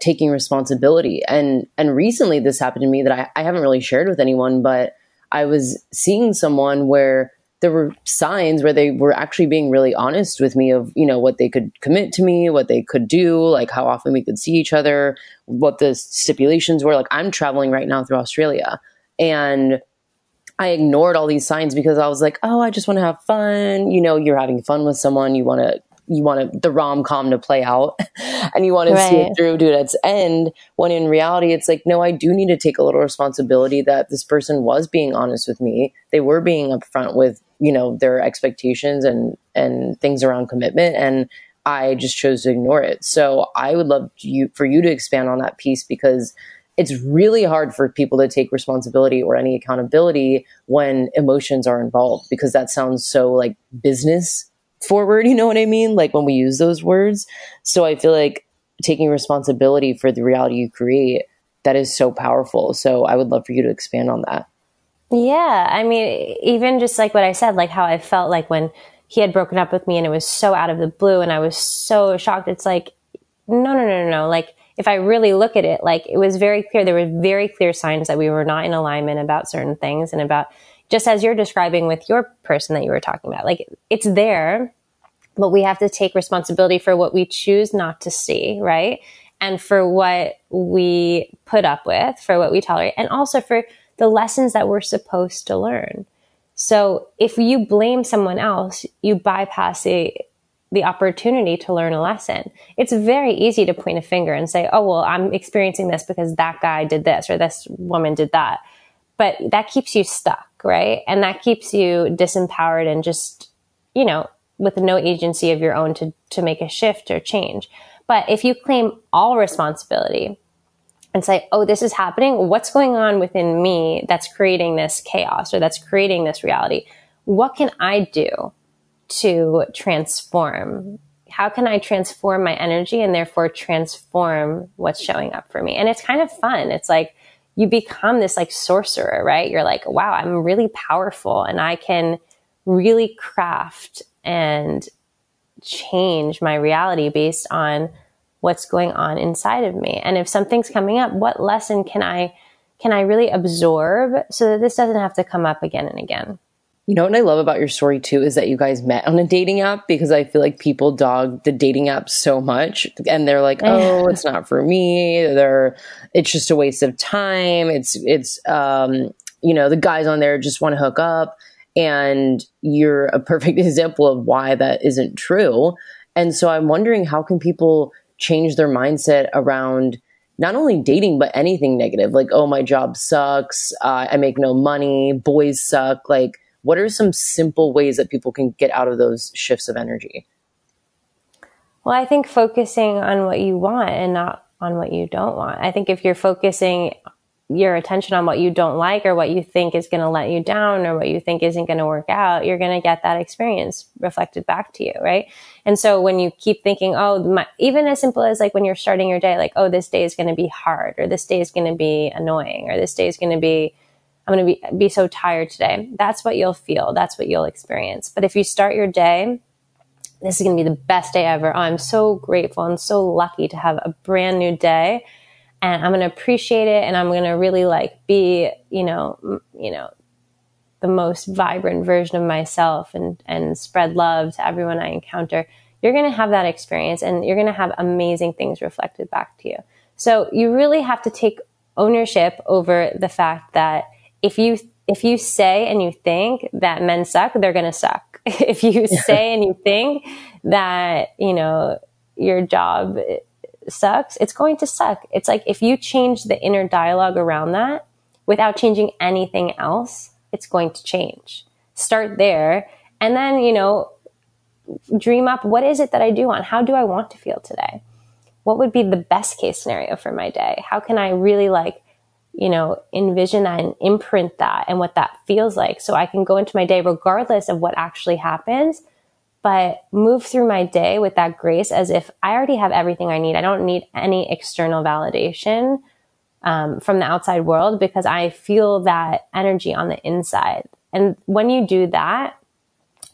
taking responsibility. And and recently this happened to me that I, I haven't really shared with anyone, but I was seeing someone where there were signs where they were actually being really honest with me of you know what they could commit to me what they could do like how often we could see each other what the stipulations were like i'm traveling right now through australia and I ignored all these signs because I was like, oh, I just want to have fun. You know, you're having fun with someone. You want to, you want the rom com to play out <laughs> and you want right. to see it through to its end. When in reality, it's like, no, I do need to take a little responsibility that this person was being honest with me. They were being upfront with, you know, their expectations and, and things around commitment. And I just chose to ignore it. So I would love you for you to expand on that piece because it's really hard for people to take responsibility or any accountability when emotions are involved because that sounds so like business forward, <laughs> you know what I mean? Like when we use those words. So I feel like taking responsibility for the reality you create that is so powerful. So I would love for you to expand on that. Yeah, I mean even just like what I said, like how I felt like when he had broken up with me and it was so out of the blue and I was so shocked. It's like no, no, no, no, no. Like if I really look at it, like it was very clear, there were very clear signs that we were not in alignment about certain things and about just as you're describing with your person that you were talking about, like it's there, but we have to take responsibility for what we choose not to see, right? And for what we put up with, for what we tolerate, and also for the lessons that we're supposed to learn. So if you blame someone else, you bypass the the opportunity to learn a lesson. It's very easy to point a finger and say, oh, well, I'm experiencing this because that guy did this or this woman did that. But that keeps you stuck, right? And that keeps you disempowered and just, you know, with no agency of your own to, to make a shift or change. But if you claim all responsibility and say, oh, this is happening, what's going on within me that's creating this chaos or that's creating this reality? What can I do to transform? How can I transform my energy and therefore transform what's showing up for me? And it's kind of fun. It's like you become this like sorcerer, right? You're like, wow, I'm really powerful and I can really craft and change my reality based on what's going on inside of me. And if something's coming up, what lesson can I can I really absorb so that this doesn't have to come up again and again? You know what I love about your story too is that you guys met on a dating app because I feel like people dog the dating app so much and they're like, "Oh, it's not for me." They're it's just a waste of time. It's it's um, you know, the guys on there just want to hook up and you're a perfect <laughs> example of why that isn't true. And so I'm wondering how can people change their mindset around not only dating but anything negative like oh my job sucks uh, i make no money boys suck like what are some simple ways that people can get out of those shifts of energy? Well, I think focusing on what you want and not on what you don't want. I think if you're focusing your attention on what you don't like or what you think is going to let you down or what you think isn't going to work out, you're going to get that experience reflected back to you, right? And so when you keep thinking, oh, my, even as simple as like when you're starting your day, like, oh, this day is going to be hard or this day is going to be annoying or this day is going to be I'm going to be, be so tired today. That's what you'll feel. That's what you'll experience. But if you start your day, this is going to be the best day ever. Oh, I'm so grateful and so lucky to have a brand new day and I'm going to appreciate it and I'm going to really like be, you know, you know, the most vibrant version of myself and, and spread love to everyone I encounter. You're going to have that experience and you're going to have amazing things reflected back to you. So you really have to take ownership over the fact that if you if you say and you think that men suck, they're going to suck. <laughs> if you say and you think that, you know, your job sucks, it's going to suck. It's like if you change the inner dialogue around that without changing anything else, it's going to change. Start there and then, you know, dream up what is it that I do want? How do I want to feel today? What would be the best case scenario for my day? How can I really like you know, envision that and imprint that and what that feels like. So I can go into my day regardless of what actually happens, but move through my day with that grace as if I already have everything I need. I don't need any external validation um, from the outside world because I feel that energy on the inside. And when you do that,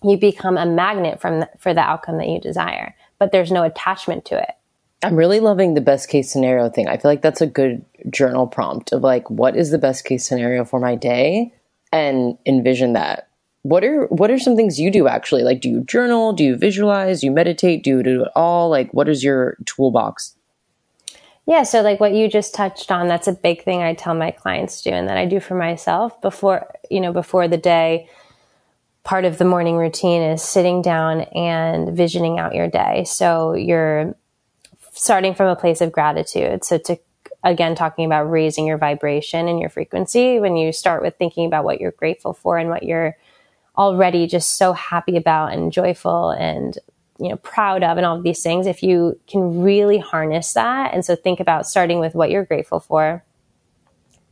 you become a magnet from the, for the outcome that you desire, but there's no attachment to it. I'm really loving the best case scenario thing. I feel like that's a good journal prompt of like, what is the best case scenario for my day? And envision that. What are what are some things you do actually? Like do you journal? Do you visualize? Do you meditate? Do you do it all? Like what is your toolbox? Yeah, so like what you just touched on, that's a big thing I tell my clients to do and that I do for myself before, you know, before the day. Part of the morning routine is sitting down and visioning out your day. So you're starting from a place of gratitude. So to again talking about raising your vibration and your frequency when you start with thinking about what you're grateful for and what you're already just so happy about and joyful and you know proud of and all of these things if you can really harness that and so think about starting with what you're grateful for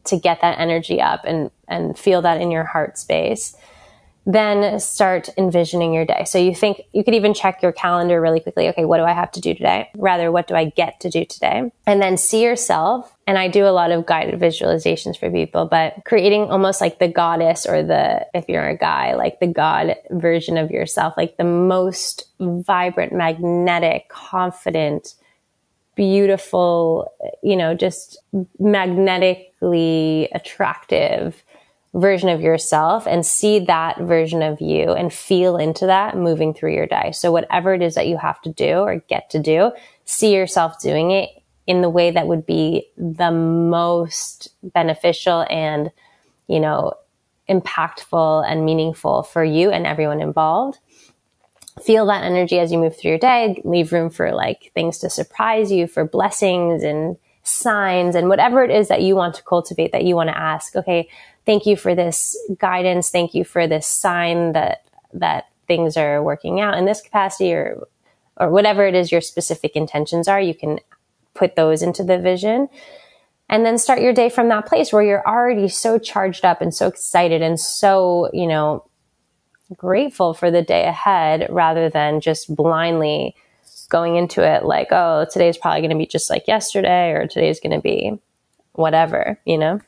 to get that energy up and and feel that in your heart space then start envisioning your day. So you think you could even check your calendar really quickly. Okay, what do I have to do today? Rather, what do I get to do today? And then see yourself. And I do a lot of guided visualizations for people, but creating almost like the goddess or the, if you're a guy, like the God version of yourself, like the most vibrant, magnetic, confident, beautiful, you know, just magnetically attractive version of yourself and see that version of you and feel into that moving through your day. So whatever it is that you have to do or get to do, see yourself doing it in the way that would be the most beneficial and, you know, impactful and meaningful for you and everyone involved. feel that energy as you move through your day, leave room for like things to surprise you, for blessings and signs and whatever it is that you want to cultivate, that you want to ask. Okay, thank you for this guidance. Thank you for this sign that, that things are working out in this capacity or, or whatever it is your specific intentions are. You can put those into the vision and then start your day from that place where you're already so charged up and so excited and so, you know, grateful for the day ahead rather than just blindly going into it like, oh, today's probably going to be just like yesterday or today's going to be whatever, you know?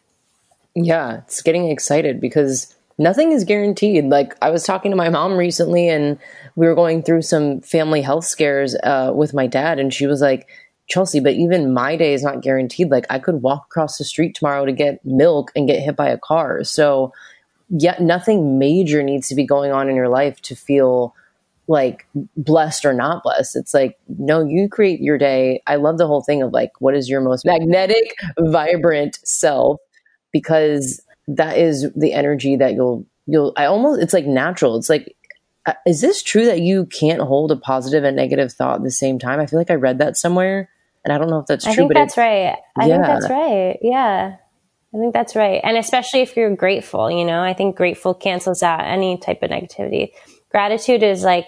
Yeah, it's getting excited because nothing is guaranteed. Like I was talking to my mom recently and we were going through some family health scares uh, with my dad and she was like, Chelsea, but even my day is not guaranteed. Like I could walk across the street tomorrow to get milk and get hit by a car. So yet nothing major needs to be going on in your life to feel like blessed or not blessed. It's like, no, you create your day. I love the whole thing of like, what is your most magnetic, vibrant self? Because that is the energy that you'll, you'll, I almost, it's like natural. It's like, uh, is this true that you can't hold a positive and negative thought at the same time? I feel like I read that somewhere and I don't know if that's true. I think that's right. I yeah. think that's right. Yeah. I think that's right. And especially if you're grateful, you know, I think grateful cancels out any type of negativity. Gratitude is like,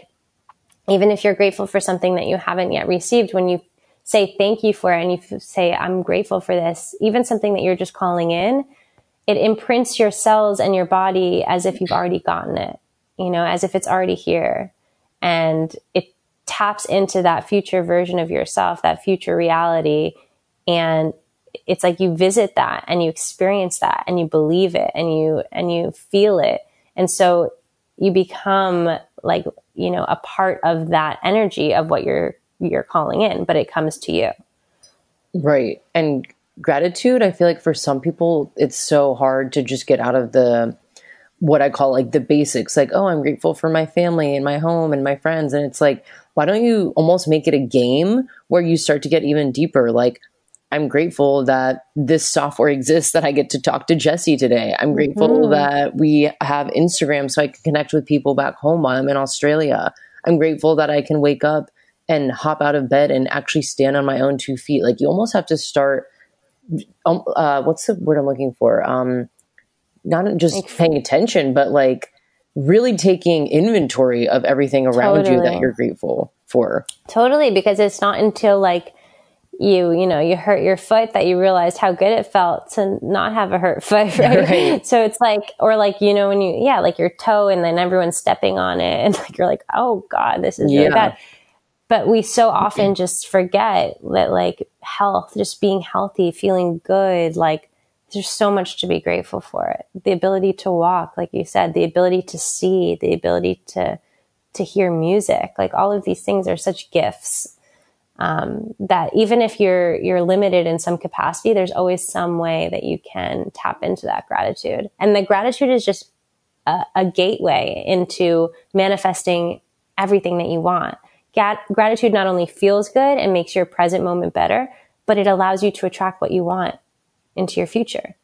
even if you're grateful for something that you haven't yet received, when you say thank you for it and you say, I'm grateful for this, even something that you're just calling in, it imprints your cells and your body as if you've already gotten it, you know, as if it's already here. And it taps into that future version of yourself, that future reality. And it's like you visit that and you experience that and you believe it and you and you feel it and so you become like you know a part of that energy of what you're you're calling in but it comes to you right and gratitude i feel like for some people it's so hard to just get out of the what i call like the basics like oh i'm grateful for my family and my home and my friends and it's like why don't you almost make it a game where you start to get even deeper like I'm grateful that this software exists that I get to talk to Jessie today. I'm grateful mm-hmm. that we have Instagram so I can connect with people back home while I'm in Australia. I'm grateful that I can wake up and hop out of bed and actually stand on my own two feet. Like you almost have to start. Um, uh, what's the word I'm looking for? Um, not just paying attention, but like really taking inventory of everything around totally. you that you're grateful for. Totally, because it's not until like you, you know, you hurt your foot that you realized how good it felt to not have a hurt <laughs> foot, right? <laughs> right? So it's like, or like, you know, when you, yeah, like your toe and then everyone's stepping on it <laughs> and like you're like, oh God, this is yeah. really bad. But we so often just forget that like health, just being healthy, feeling good, like there's so much to be grateful for it. The ability to walk, like you said, the ability to see, the ability to, to hear music, like all of these things are such gifts um, that even if you're you're limited in some capacity, there's always some way that you can tap into that gratitude. And the gratitude is just a, a gateway into manifesting everything that you want. Gat- gratitude not only feels good and makes your present moment better, but it allows you to attract what you want into your future.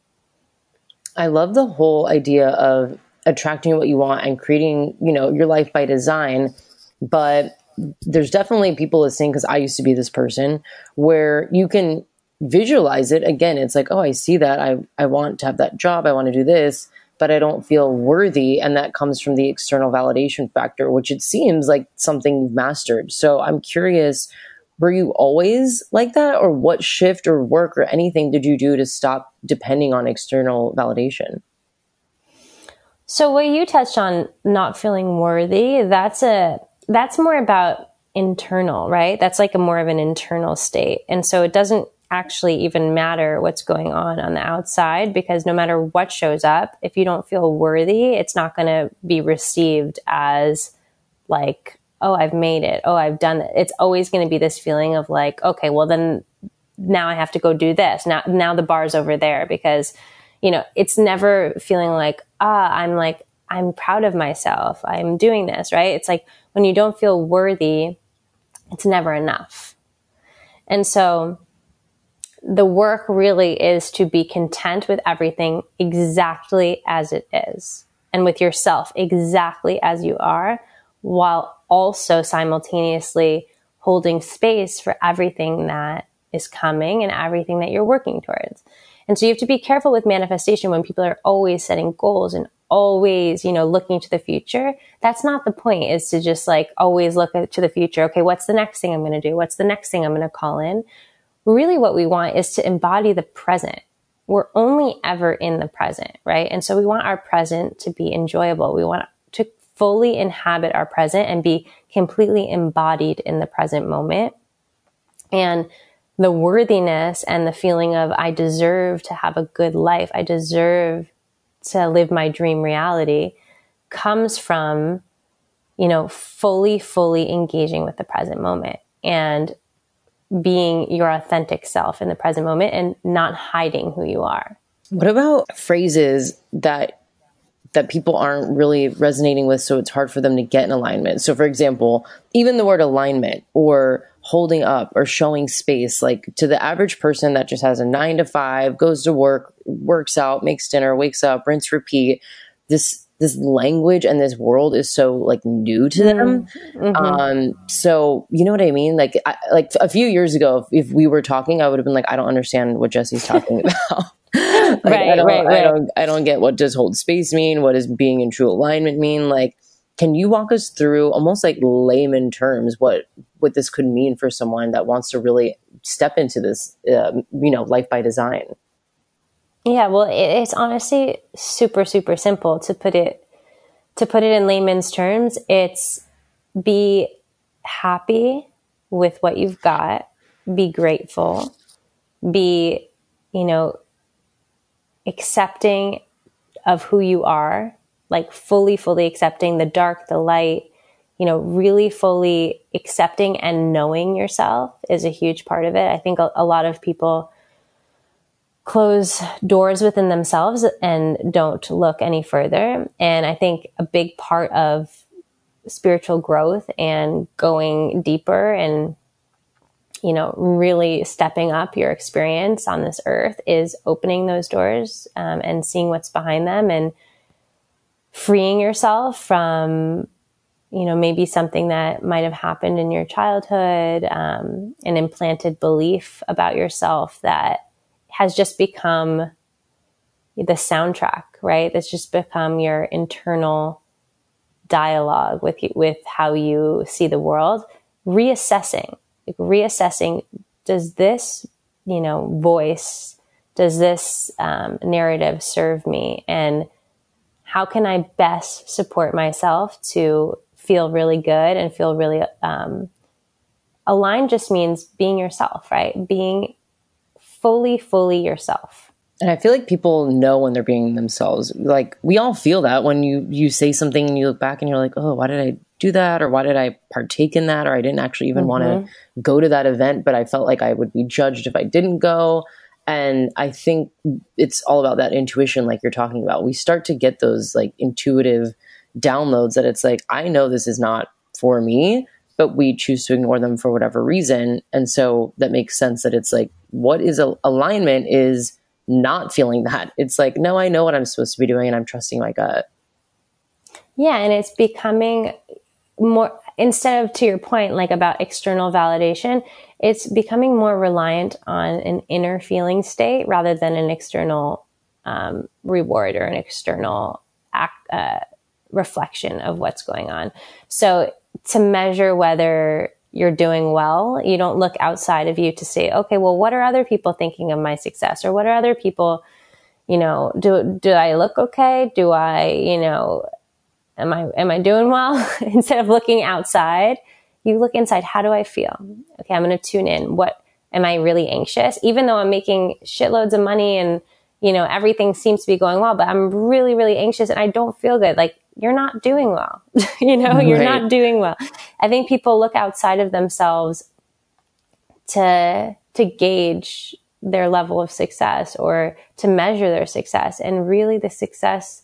I love the whole idea of attracting what you want and creating, you know, your life by design, but there's definitely people listening because I used to be this person where you can visualize it. Again, it's like, oh, I see that. I, I want to have that job. I want to do this, but I don't feel worthy. And that comes from the external validation factor, which it seems like something you've mastered. So I'm curious, were you always like that? Or what shift or work or anything did you do to stop depending on external validation? So what you touched on not feeling worthy, that's a that's more about internal, right? That's like a more of an internal state. And so it doesn't actually even matter what's going on on the outside because no matter what shows up, if you don't feel worthy, it's not going to be received as like, oh, I've made it. Oh, I've done it. It's always going to be this feeling of like, okay, well then now I have to go do this. Now, now the bar's over there because, you know, it's never feeling like, ah, I'm like, I'm proud of myself. I'm doing this, right? It's like when you don't feel worthy, it's never enough. And so the work really is to be content with everything exactly as it is and with yourself exactly as you are while also simultaneously holding space for everything that is coming and everything that you're working towards. And so you have to be careful with manifestation when people are always setting goals and always, you know, looking to the future. That's not the point is to just like always look to the future. Okay. What's the next thing I'm going to do? What's the next thing I'm going to call in? Really what we want is to embody the present. We're only ever in the present, right? And so we want our present to be enjoyable. We want to fully inhabit our present and be completely embodied in the present moment. And the worthiness and the feeling of I deserve to have a good life. I deserve to live my dream reality comes from, you know, fully, fully engaging with the present moment and being your authentic self in the present moment and not hiding who you are. What about phrases that that people aren't really resonating with so it's hard for them to get in alignment. So for example, even the word alignment or holding up or showing space like to the average person that just has a 9 to 5, goes to work, works out, makes dinner, wakes up, rinse repeat, this this language and this world is so like new to them. Mm-hmm. Um, so you know what I mean? Like, I, like a few years ago, if, if we were talking, I would have been like, I don't understand what Jessie's talking <laughs> about. <laughs> like, right, I don't, right, right. I don't, I don't get what does hold space mean? What does being in true alignment mean? Like, can you walk us through almost like layman terms what what this could mean for someone that wants to really step into this, uh, you know, life by design? Yeah, well, it's honestly super super simple to put it to put it in layman's terms. It's be happy with what you've got, be grateful, be, you know, accepting of who you are, like fully, fully accepting the dark, the light, you know, really fully accepting and knowing yourself is a huge part of it. I think a, a lot of people close doors within themselves and don't look any further. And I think a big part of spiritual growth and going deeper and you know, really stepping up your experience on this earth is opening those doors um, and seeing what's behind them and freeing yourself from, you know, maybe something that might have happened in your childhood, um, an implanted belief about yourself that has just become the soundtrack, right? That's just become your internal dialogue with with how you see the world. Reassessing like reassessing does this you know voice does this um, narrative serve me and how can i best support myself to feel really good and feel really um, aligned just means being yourself right being fully fully yourself and I feel like people know when they're being themselves. Like we all feel that when you you say something and you look back and you're like, "Oh, why did I do that or why did I partake in that or I didn't actually even mm-hmm. want to go to that event, but I felt like I would be judged if I didn't go." And I think it's all about that intuition like you're talking about. We start to get those like intuitive downloads that it's like, I know this is not for me, but we choose to ignore them for whatever reason. And so that makes sense that it's like what is a- alignment is not feeling that. It's like, no, I know what I'm supposed to be doing and I'm trusting my gut. Yeah. And it's becoming more, instead of to your point, like about external validation, it's becoming more reliant on an inner feeling state rather than an external um, reward or an external act, uh, reflection of what's going on. So to measure whether you're doing well. You don't look outside of you to say, okay, well, what are other people thinking of my success? Or what are other people, you know, do, do I look okay? Do I, you know, am I, am I doing well? <laughs> Instead of looking outside, you look inside. How do I feel? Okay. I'm going to tune in. What am I really anxious? Even though I'm making shitloads of money and, you know, everything seems to be going well, but I'm really, really anxious and I don't feel good. Like you're not doing well. <laughs> you know, you're not doing well. I think people look outside of themselves to to gauge their level of success or to measure their success. And really the success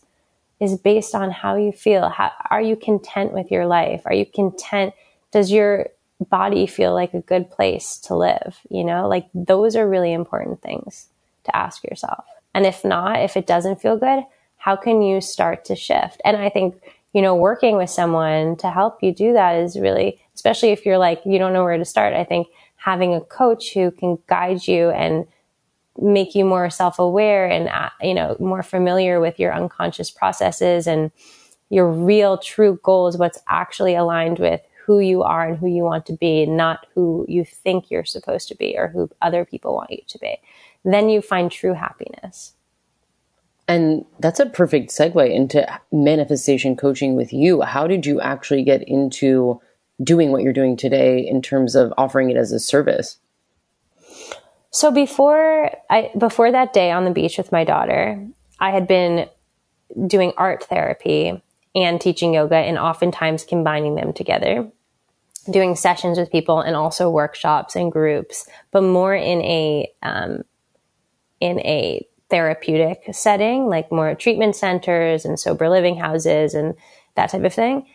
is based on how you feel. How, are you content with your life? Are you content? Does your body feel like a good place to live? You know, like those are really important things to ask yourself. And if not, if it doesn't feel good, how can you start to shift? And I think you know, working with someone to help you do that is really, especially if you're like, you don't know where to start. I think having a coach who can guide you and make you more self-aware and, uh, you know, more familiar with your unconscious processes and your real true goals, what's actually aligned with who you are and who you want to be, not who you think you're supposed to be or who other people want you to be. Then you find true happiness. And that's a perfect segue into manifestation coaching with you. How did you actually get into doing what you're doing today in terms of offering it as a service? So before I before that day on the beach with my daughter, I had been doing art therapy and teaching yoga and oftentimes combining them together. Doing sessions with people and also workshops and groups, but more in a um, in a therapeutic setting, like more treatment centers and sober living houses and that type of thing.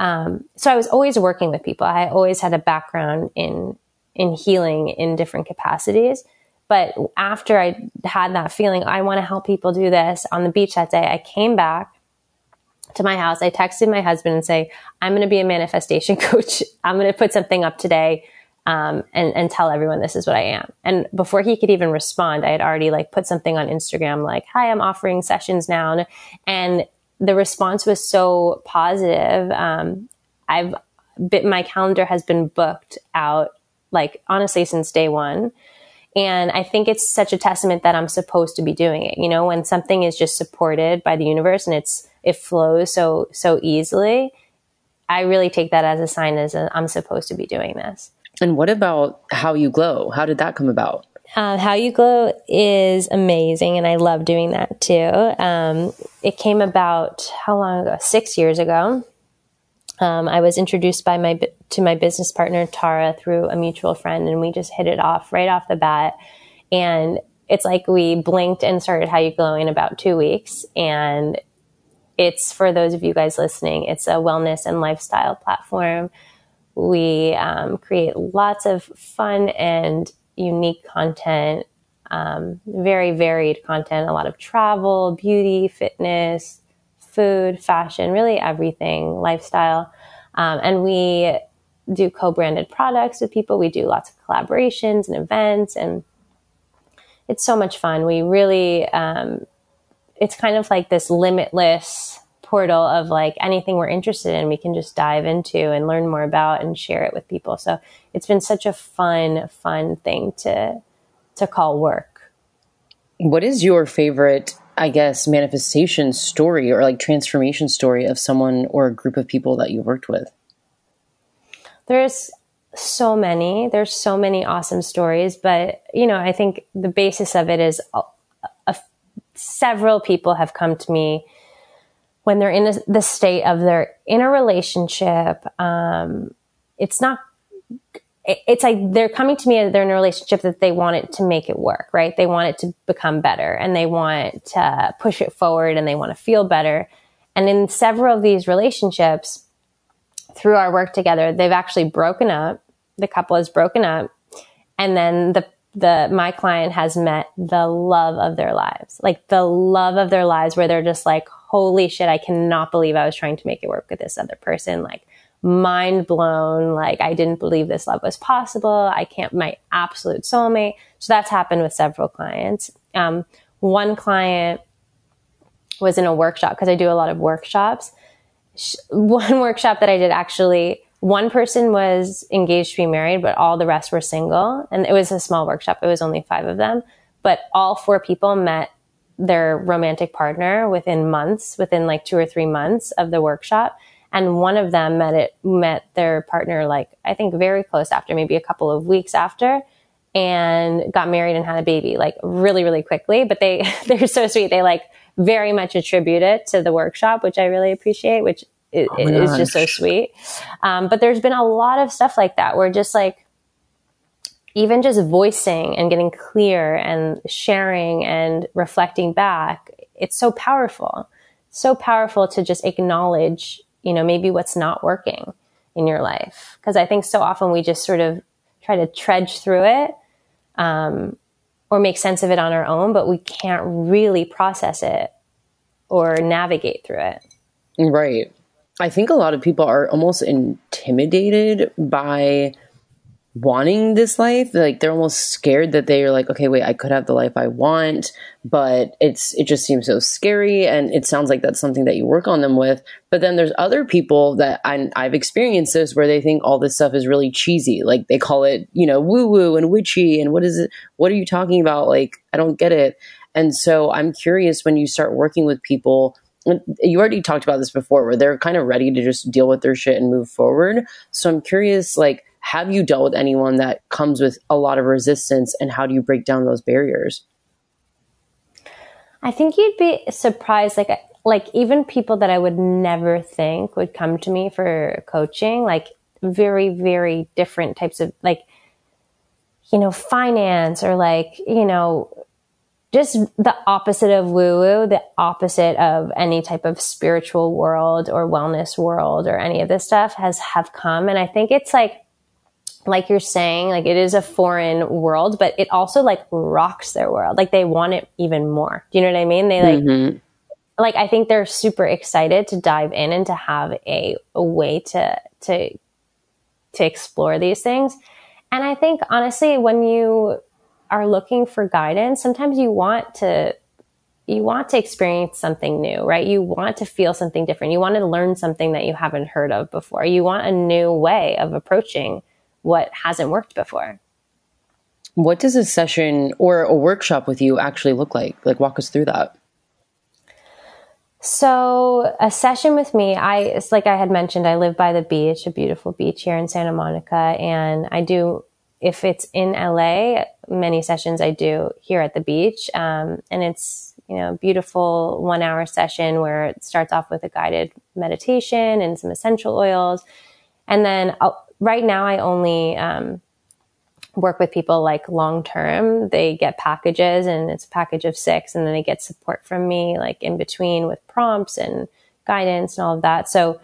Um, so I was always working with people. I always had a background in in healing in different capacities. But after I had that feeling, I want to help people do this on the beach that day, I came back to my house. I texted my husband and say, I'm going to be a manifestation <laughs> coach. I'm going to put something up today um, and, and tell everyone this is what I am. And before he could even respond, I had already like put something on Instagram like, hi, I'm offering sessions now. And the response was so positive. Um, I've been, my calendar has been booked out like honestly since day one. And I think it's such a testament that I'm supposed to be doing it. You know, when something is just supported by the universe and it's, it flows so, so easily, I really take that as a sign as I'm supposed to be doing this. And what about How You Glow? How did that come about? Uh, How You Glow is amazing, and I love doing that too. Um, it came about how long ago? Six years ago. Um, I was introduced by my to my business partner Tara through a mutual friend, and we just hit it off right off the bat. And it's like we blinked and started How You Glow in about two weeks, and it's for those of you guys listening. It's a wellness and lifestyle platform we um, create lots of fun and unique content, um, very varied content, a lot of travel, beauty, fitness, food, fashion, really everything, lifestyle. Um, and we do co-branded products with people. We do lots of collaborations and events, and it's so much fun. We really, um, it's kind of like this limitless portal of like anything we're interested in, we can just dive into and learn more about and share it with people. So it's been such a fun, fun thing to to call work. What is your favorite, I guess, manifestation story or like transformation story of someone or a group of people that you worked with? There's so many. There's so many awesome stories, but you know, I think the basis of it is a, a, several people have come to me when they're in the state of they're in a relationship, um, it's not, it's like they're coming to me, they're in a relationship that they want it to make it work, right? They want it to become better and they want to push it forward and they want to feel better. And in several of these relationships, through our work together, they've actually broken up. The couple has broken up. And then the the my client has met the love of their lives like the love of their lives where they're just like holy shit i cannot believe i was trying to make it work with this other person. Like mind blown. Like i didn't believe this love was possible. I can't my absolute soulmate. So that's happened with several clients. Um, one client was in a workshop because i do a lot of workshops. <laughs> One workshop that i did actually one person was engaged to be married, but all the rest were single. And it was a small workshop. It was only five of them, but all four people met their romantic partner within months, within like two or three months of the workshop. And one of them met it, met their partner like, I think very close after, maybe a couple of weeks after and got married and had a baby like really, really quickly. But they, <laughs> they're so sweet. They like very much attribute it to the workshop, which I really appreciate, which it, oh is just so sweet. Um, but there's been a lot of stuff like that where just like, even just voicing and getting clear and sharing and reflecting back, it's so powerful. So powerful to just acknowledge, you know, maybe what's not working in your life. Cause I think so often we just sort of try to trudge through it, um, or make sense of it on our own, but we can't really process it or navigate through it. Right. I think a lot of people are almost intimidated by wanting this life like they're almost scared that they are like okay wait i could have the life i want but it's it just seems so scary and it sounds like that's something that you work on them with. But then there's other people that I, i've experienced this where they think all this stuff is really cheesy. Like they call it you know woo woo and witchy and what is it what are you talking about? Like i don't get it. And so i'm curious when you start working with people you already talked about this before where they're kind of ready to just deal with their shit and move forward. So i'm curious like have you dealt with anyone that comes with a lot of resistance and how do you break down those barriers? I think you'd be surprised like like even people that I would never think would come to me for coaching like very very different types of like you know finance or like you know just the opposite of woo woo, the opposite of any type of spiritual world or wellness world or any of this stuff has have come. And I think it's like like you're saying, like it is a foreign world, but it also like rocks their world. Like they want it even more. Do you know what I mean? They like, mm-hmm. like I think they're super excited to dive in and to have a, a way to, to, to explore these things. And I think honestly, when you are looking for guidance, sometimes you want to, you want to experience something new, right? You want to feel something different. You want to learn something that you haven't heard of before. You want a new way of approaching what hasn't worked before. What does a session or a workshop with you actually look like? Like, walk us through that. So, a session with me, I, it's like I had mentioned, I live by the beach, a beautiful beach here in Santa Monica. And I do, if it's in LA, many sessions I do here at the beach. Um, and it's, you know, beautiful one hour session where it starts off with a guided meditation and some essential oils. And then I'll, right now I only um, work with people like long term. They get packages and it's a package of six, and then they get support from me like in between with prompts and guidance and all of that. So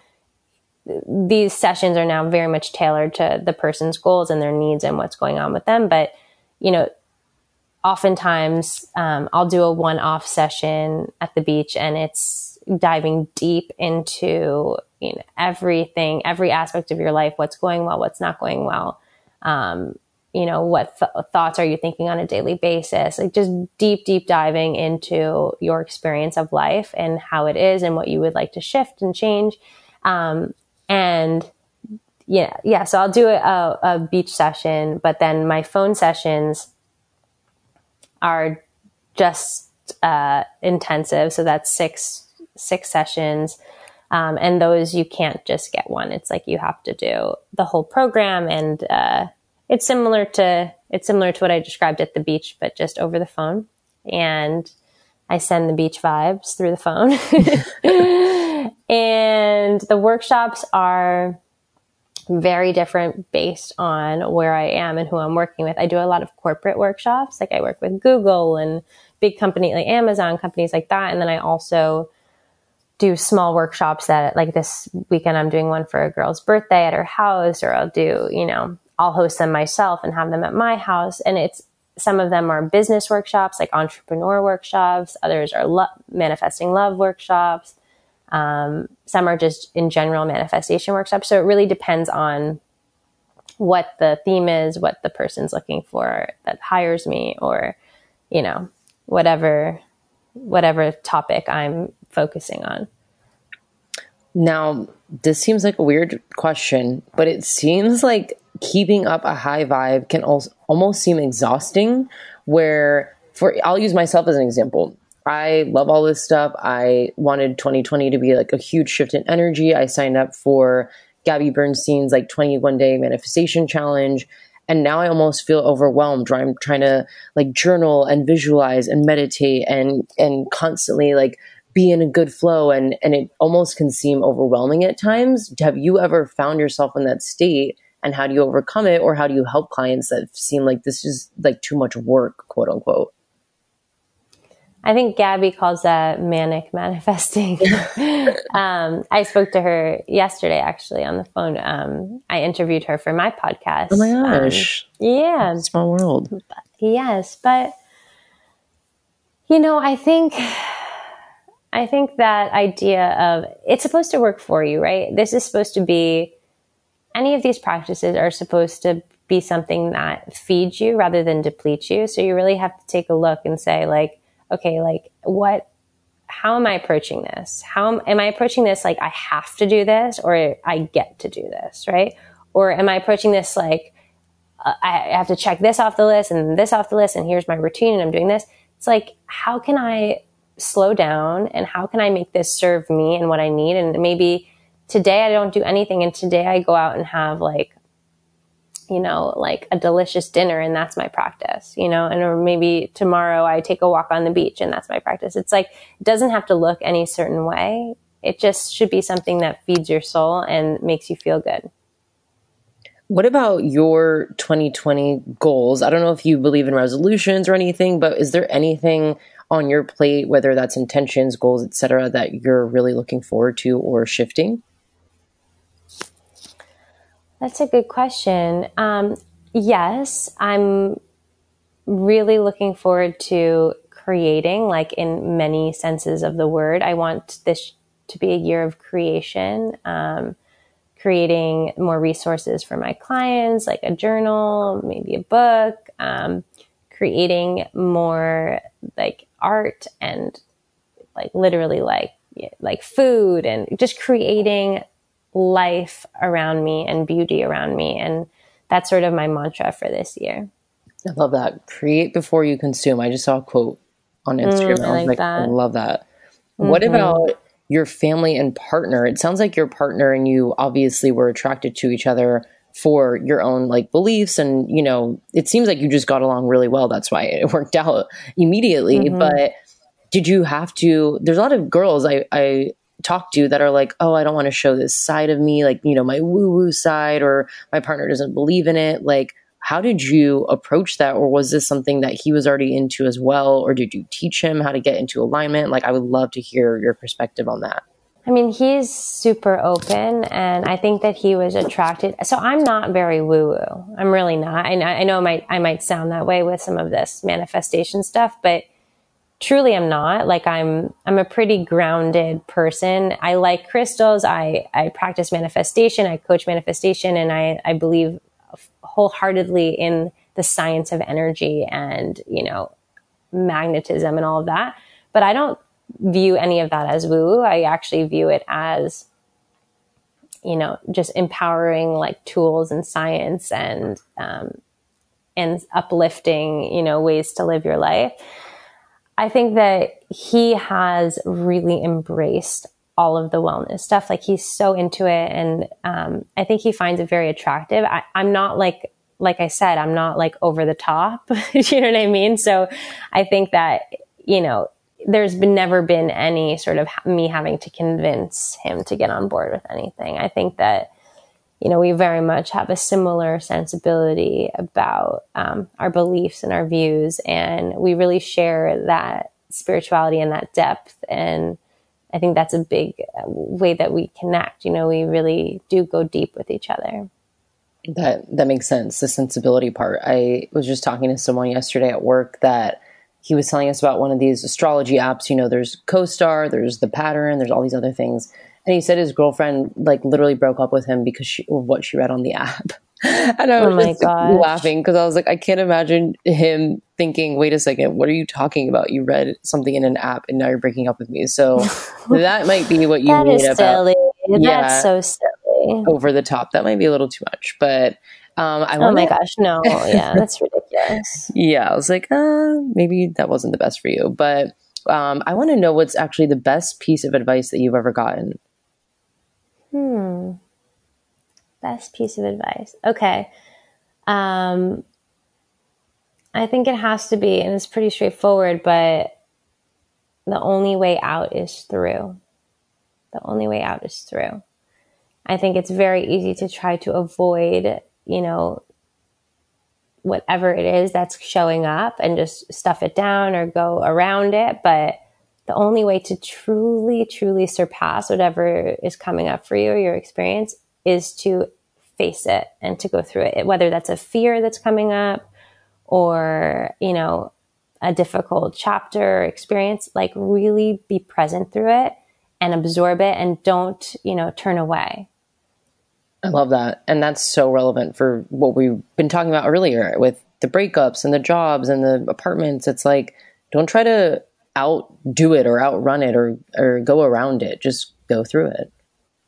these sessions are now very much tailored to the person's goals and their needs and what's going on with them. But you know, oftentimes um, I'll do a one-off session at the beach, and it's diving deep into you know, everything, every aspect of your life, what's going well, what's not going well. Um, you know, what th- thoughts are you thinking on a daily basis? Like just deep, deep diving into your experience of life and how it is and what you would like to shift and change. Um, and yeah, yeah. So I'll do a, a beach session, but then my phone sessions are just, uh, intensive. So that's six, six sessions. Um, and those you can't just get one. It's like you have to do the whole program, and uh, it's similar to it's similar to what I described at the beach, but just over the phone. And I send the beach vibes through the phone. <laughs> and the workshops are very different based on where I am and who I'm working with. I do a lot of corporate workshops, like I work with Google and big company like Amazon, companies like that. And then I also do small workshops that like this weekend I'm doing one for a girl's birthday at her house or I'll do, you know, I'll host them myself and have them at my house and it's some of them are business workshops like entrepreneur workshops, others are lo- manifesting love workshops. Um, some are just in general manifestation workshops. So it really depends on what the theme is, what the person's looking for that hires me or, you know, whatever whatever topic I'm focusing on. Now, this seems like a weird question, but it seems like keeping up a high vibe can also almost seem exhausting. Where, for I'll use myself as an example. I love all this stuff. I wanted 2020 to be like a huge shift in energy. I signed up for Gabby Bernstein's like 21 day manifestation challenge. And now I almost feel overwhelmed where I'm trying to like journal and visualize and meditate and, and constantly like be in a good flow and and it almost can seem overwhelming at times have you ever found yourself in that state and how do you overcome it or how do you help clients that seem like this is like too much work quote unquote I think Gabby calls that manic <laughs> manifesting. <laughs> um, I spoke to her yesterday, actually, on the phone. Um, I interviewed her for my podcast. Oh my gosh! Um, yeah, small world. Yes, but you know, I think I think that idea of it's supposed to work for you, right? This is supposed to be, any of these practices are supposed to be something that feeds you rather than depletes you. So you really have to take a look and say, like, okay, like, what, how am I approaching this? How am, am I approaching this like I have to do this or I get to do this, right? Or am I approaching this like, uh, I have to check this off the list and this off the list and here's my routine and I'm doing this. It's like, how can I slow down and how can I make this serve me and what I need? And maybe today I don't do anything and today I go out and have like, you know, like a delicious dinner and that's my practice, you know, and or maybe tomorrow I take a walk on the beach and that's my practice. It's like, it doesn't have to look any certain way. It just should be something that feeds your soul and makes you feel good. What about your 2020 goals? I don't know if you believe in resolutions or anything, but is there anything on your plate, whether that's intentions, goals, etc., that you're really looking forward to or shifting? That's a good question. Um, yes, I'm really looking forward to creating, like in many senses of the word. I want this to be a year of creation. Um, creating more resources for my clients, like a journal, maybe a book, um, creating more like art and like literally like like food and just creating life around me and beauty around me and that's sort of my mantra for this year. I love that. Create before you consume. I just saw a quote on mm, Instagram. Mm, I, I, like, like I love that. Mm-hmm. What about your family and partner. It sounds like your partner and you obviously were attracted to each other for your own like beliefs and you know it seems like you just got along really well. That's why it <laughs> worked out immediately. Mm-hmm. but did you have to there's a lot of girls i i talk to that are like oh i don't want to show this side of me like you know my woo woo side or my partner doesn't believe in it. Like how did you approach that? Or was this something that he was already into as well? Or did you teach him how to get into alignment? Like i would love to hear your perspective on that i mean he's super open and i think that he was attracted so i'm not very woo woo i'm really not I, I know I might, I might sound that way with some of this manifestation stuff but truly i'm not. Like i'm i'm a pretty grounded person. I like crystals. I i practice manifestation i coach manifestation and i i believe wholeheartedly in the science of energy and, you know, magnetism and all of that. But I don't view any of that as woo. I actually view it as, you know, just empowering like tools and science and, um, and uplifting, you know, ways to live your life. I think that he has really embraced all of the wellness stuff. Like he's so into it. And, um, I think he finds it very attractive. I, I'm not like, like I said, I'm not like over the top. <laughs> you know what I mean? So I think that, you know, there's been never been any sort of me having to convince him to get on board with anything. I think that, you know, we very much have a similar sensibility about um, our beliefs and our views, and we really share that spirituality and that depth. And I think that's a big uh, way that we connect. You know, we really do go deep with each other. That that makes sense. The sensibility part. I was just talking to someone yesterday at work that he was telling us about one of these astrology apps. You know, there's CoStar, there's the pattern, there's all these other things. And he said his girlfriend like literally broke up with him because she, of what she read on the app. <laughs> and I was oh just laughing because I was like, I can't imagine him thinking, wait a second, what are you talking about? You read something in an app and now you're breaking up with me. So <laughs> that might be what you that mean is about. Silly. Yeah, That's so silly. Over the top. That might be a little too much. But um, I oh my gosh, no. Yeah, <laughs> that's ridiculous. yeah, I was like, uh, maybe that wasn't the best for you. But um, I want to know what's actually the best piece of advice that you've ever gotten. Hmm. Best piece of advice. Okay. Um, I think it has to be, and it's pretty straightforward, but the only way out is through. The only way out is through. I think it's very easy to try to avoid, you know, whatever it is that's showing up and just stuff it down or go around it. But the only way to truly, truly surpass whatever is coming up for you or your experience is to face it and to go through it, whether that's a fear that's coming up or, you know, a difficult chapter or experience, like really be present through it and absorb it and don't, you know, turn away. I love that. And that's so relevant for what we've been talking about earlier with the breakups and the jobs and the apartments. It's like, don't try to outdo it or outrun it or, or go around it. Just go through it.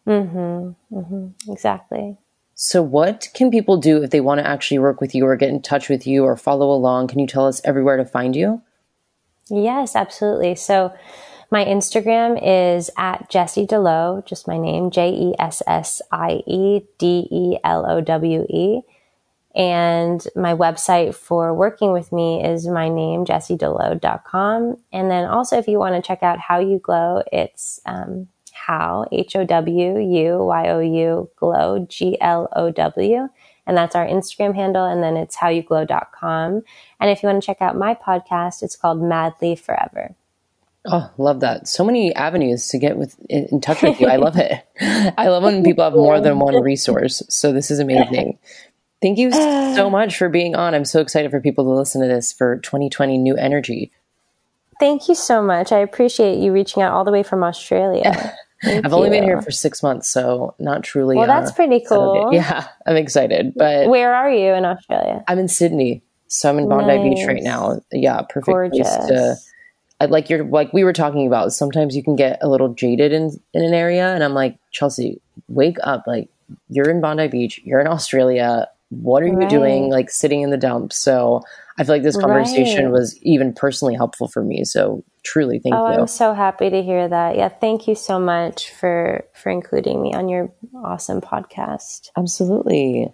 Mm-hmm. Mm-hmm. Exactly. So, what can people do if they want to actually work with you or get in touch with you or follow along? Can you tell us everywhere to find you? Yes, absolutely. So, my Instagram is at Jessie DeLowe, just my name, J E S S I E D E L O W E. And my website for working with me is my name, jessiedelowe.com. And then also, if you want to check out How You Glow, it's um, how, H O W U Y O U, glow, G L O W. And that's our Instagram handle. And then it's howyouglow.com. And if you want to check out my podcast, it's called Madly Forever. Oh, love that. So many avenues to get with in, touch with you. I love it. <laughs> I love when people have more than one resource. So this is amazing. Thank you so <sighs> much for being on. I'm so excited for people to listen to this for 2020 new energy. Thank you so much. I appreciate you reaching out all the way from Australia. <laughs> I've you. only been here for six months, so not truly. Well, that's uh, pretty cool. Yeah, I'm excited. But where are you in Australia? I'm in Sydney, so I'm in Bondi nice. Beach right now. Yeah, perfect Gorgeous. place to. I, like you're like we were talking about. Sometimes you can get a little jaded in in an area, and I'm like Chelsea, wake up! Like you're in Bondi Beach, you're in Australia. What are you right. doing? Like sitting in the dumps. So I feel like this conversation right. was even personally helpful for me. So truly thank oh, you. I'm so happy to hear that. Yeah, thank you so much for for including me on your awesome podcast. Absolutely.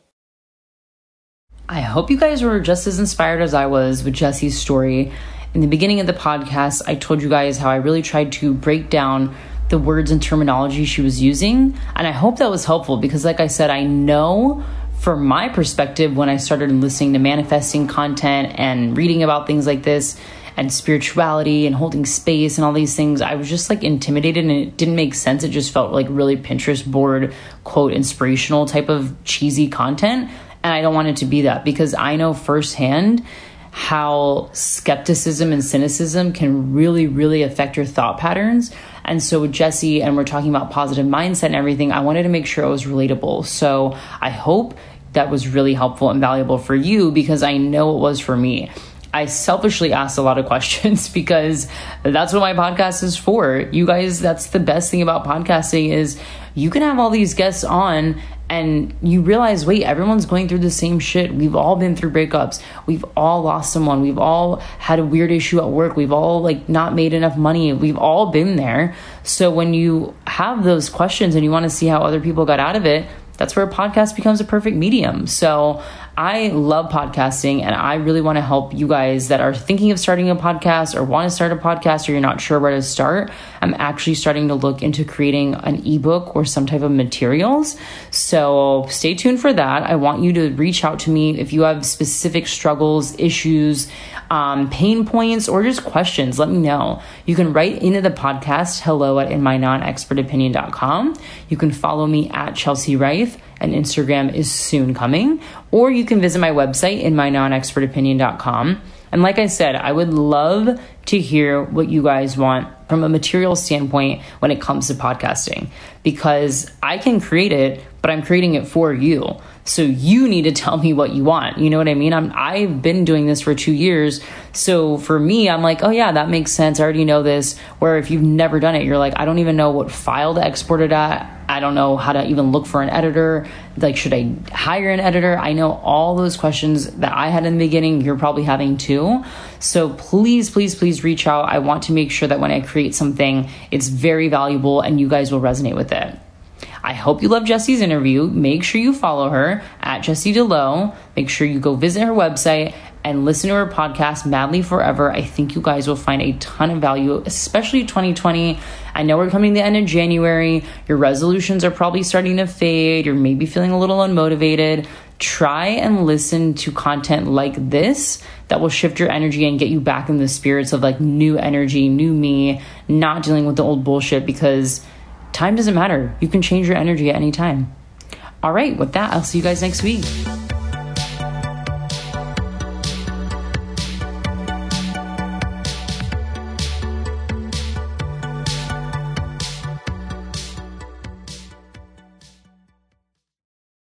I hope you guys were just as inspired as I was with Jessie's story. In the beginning of the podcast, I told you guys how I really tried to break down the words and terminology she was using, and I hope that was helpful because like I said, I know from my perspective when I started listening to manifesting content and reading about things like this, and spirituality and holding space and all these things, I was just like intimidated and it didn't make sense. It just felt like really Pinterest board, quote, inspirational type of cheesy content. And I don't want it to be that because I know firsthand how skepticism and cynicism can really, really affect your thought patterns. And so with Jessie, and we're talking about positive mindset and everything, I wanted to make sure it was relatable. So I hope that was really helpful and valuable for you because I know it was for me. I selfishly asked a lot of <laughs> questions because that's what my podcast is for. You guys, that's the best thing about podcasting is you can have all these guests on and you realize wait everyone's going through the same shit. We've all been through breakups. We've all lost someone. We've all had a weird issue at work. We've all like not made enough money. We've all been there. So when you have those questions and you want to see how other people got out of it that's where a podcast becomes a perfect medium. So I love podcasting and I really want to help you guys that are thinking of starting a podcast or want to start a podcast or you're not sure where to start. I'm actually starting to look into creating an ebook or some type of materials. So stay tuned for that. I want you to reach out to me if you have specific struggles, issues, um, pain points, or just questions. Let me know. You can write into the podcast hello at inmynonexpertopinion.com. You can follow me at Chelsea Rife and Instagram is soon coming. Or you can visit my website in mynonexpertopinion.com. And like I said, I would love to hear what you guys want from a material standpoint when it comes to podcasting because I can create it, but I'm creating it for you. So you need to tell me what you want. You know what I mean? I'm I've been doing this for 2 years. So for me, I'm like, "Oh yeah, that makes sense. I already know this." Where if you've never done it, you're like, "I don't even know what file to export it at. I don't know how to even look for an editor. Like should I hire an editor?" I know all those questions that I had in the beginning, you're probably having too. So please, please, please reach out. I want to make sure that when I create something, it's very valuable and you guys will resonate with it. I hope you love Jessie's interview. Make sure you follow her at Jessie DeLowe. Make sure you go visit her website and listen to her podcast, Madly Forever. I think you guys will find a ton of value, especially 2020. I know we're coming to the end of January. Your resolutions are probably starting to fade. You're maybe feeling a little unmotivated. Try and listen to content like this that will shift your energy and get you back in the spirits of like new energy, new me, not dealing with the old bullshit because time doesn't matter. You can change your energy at any time. All right, with that, I'll see you guys next week.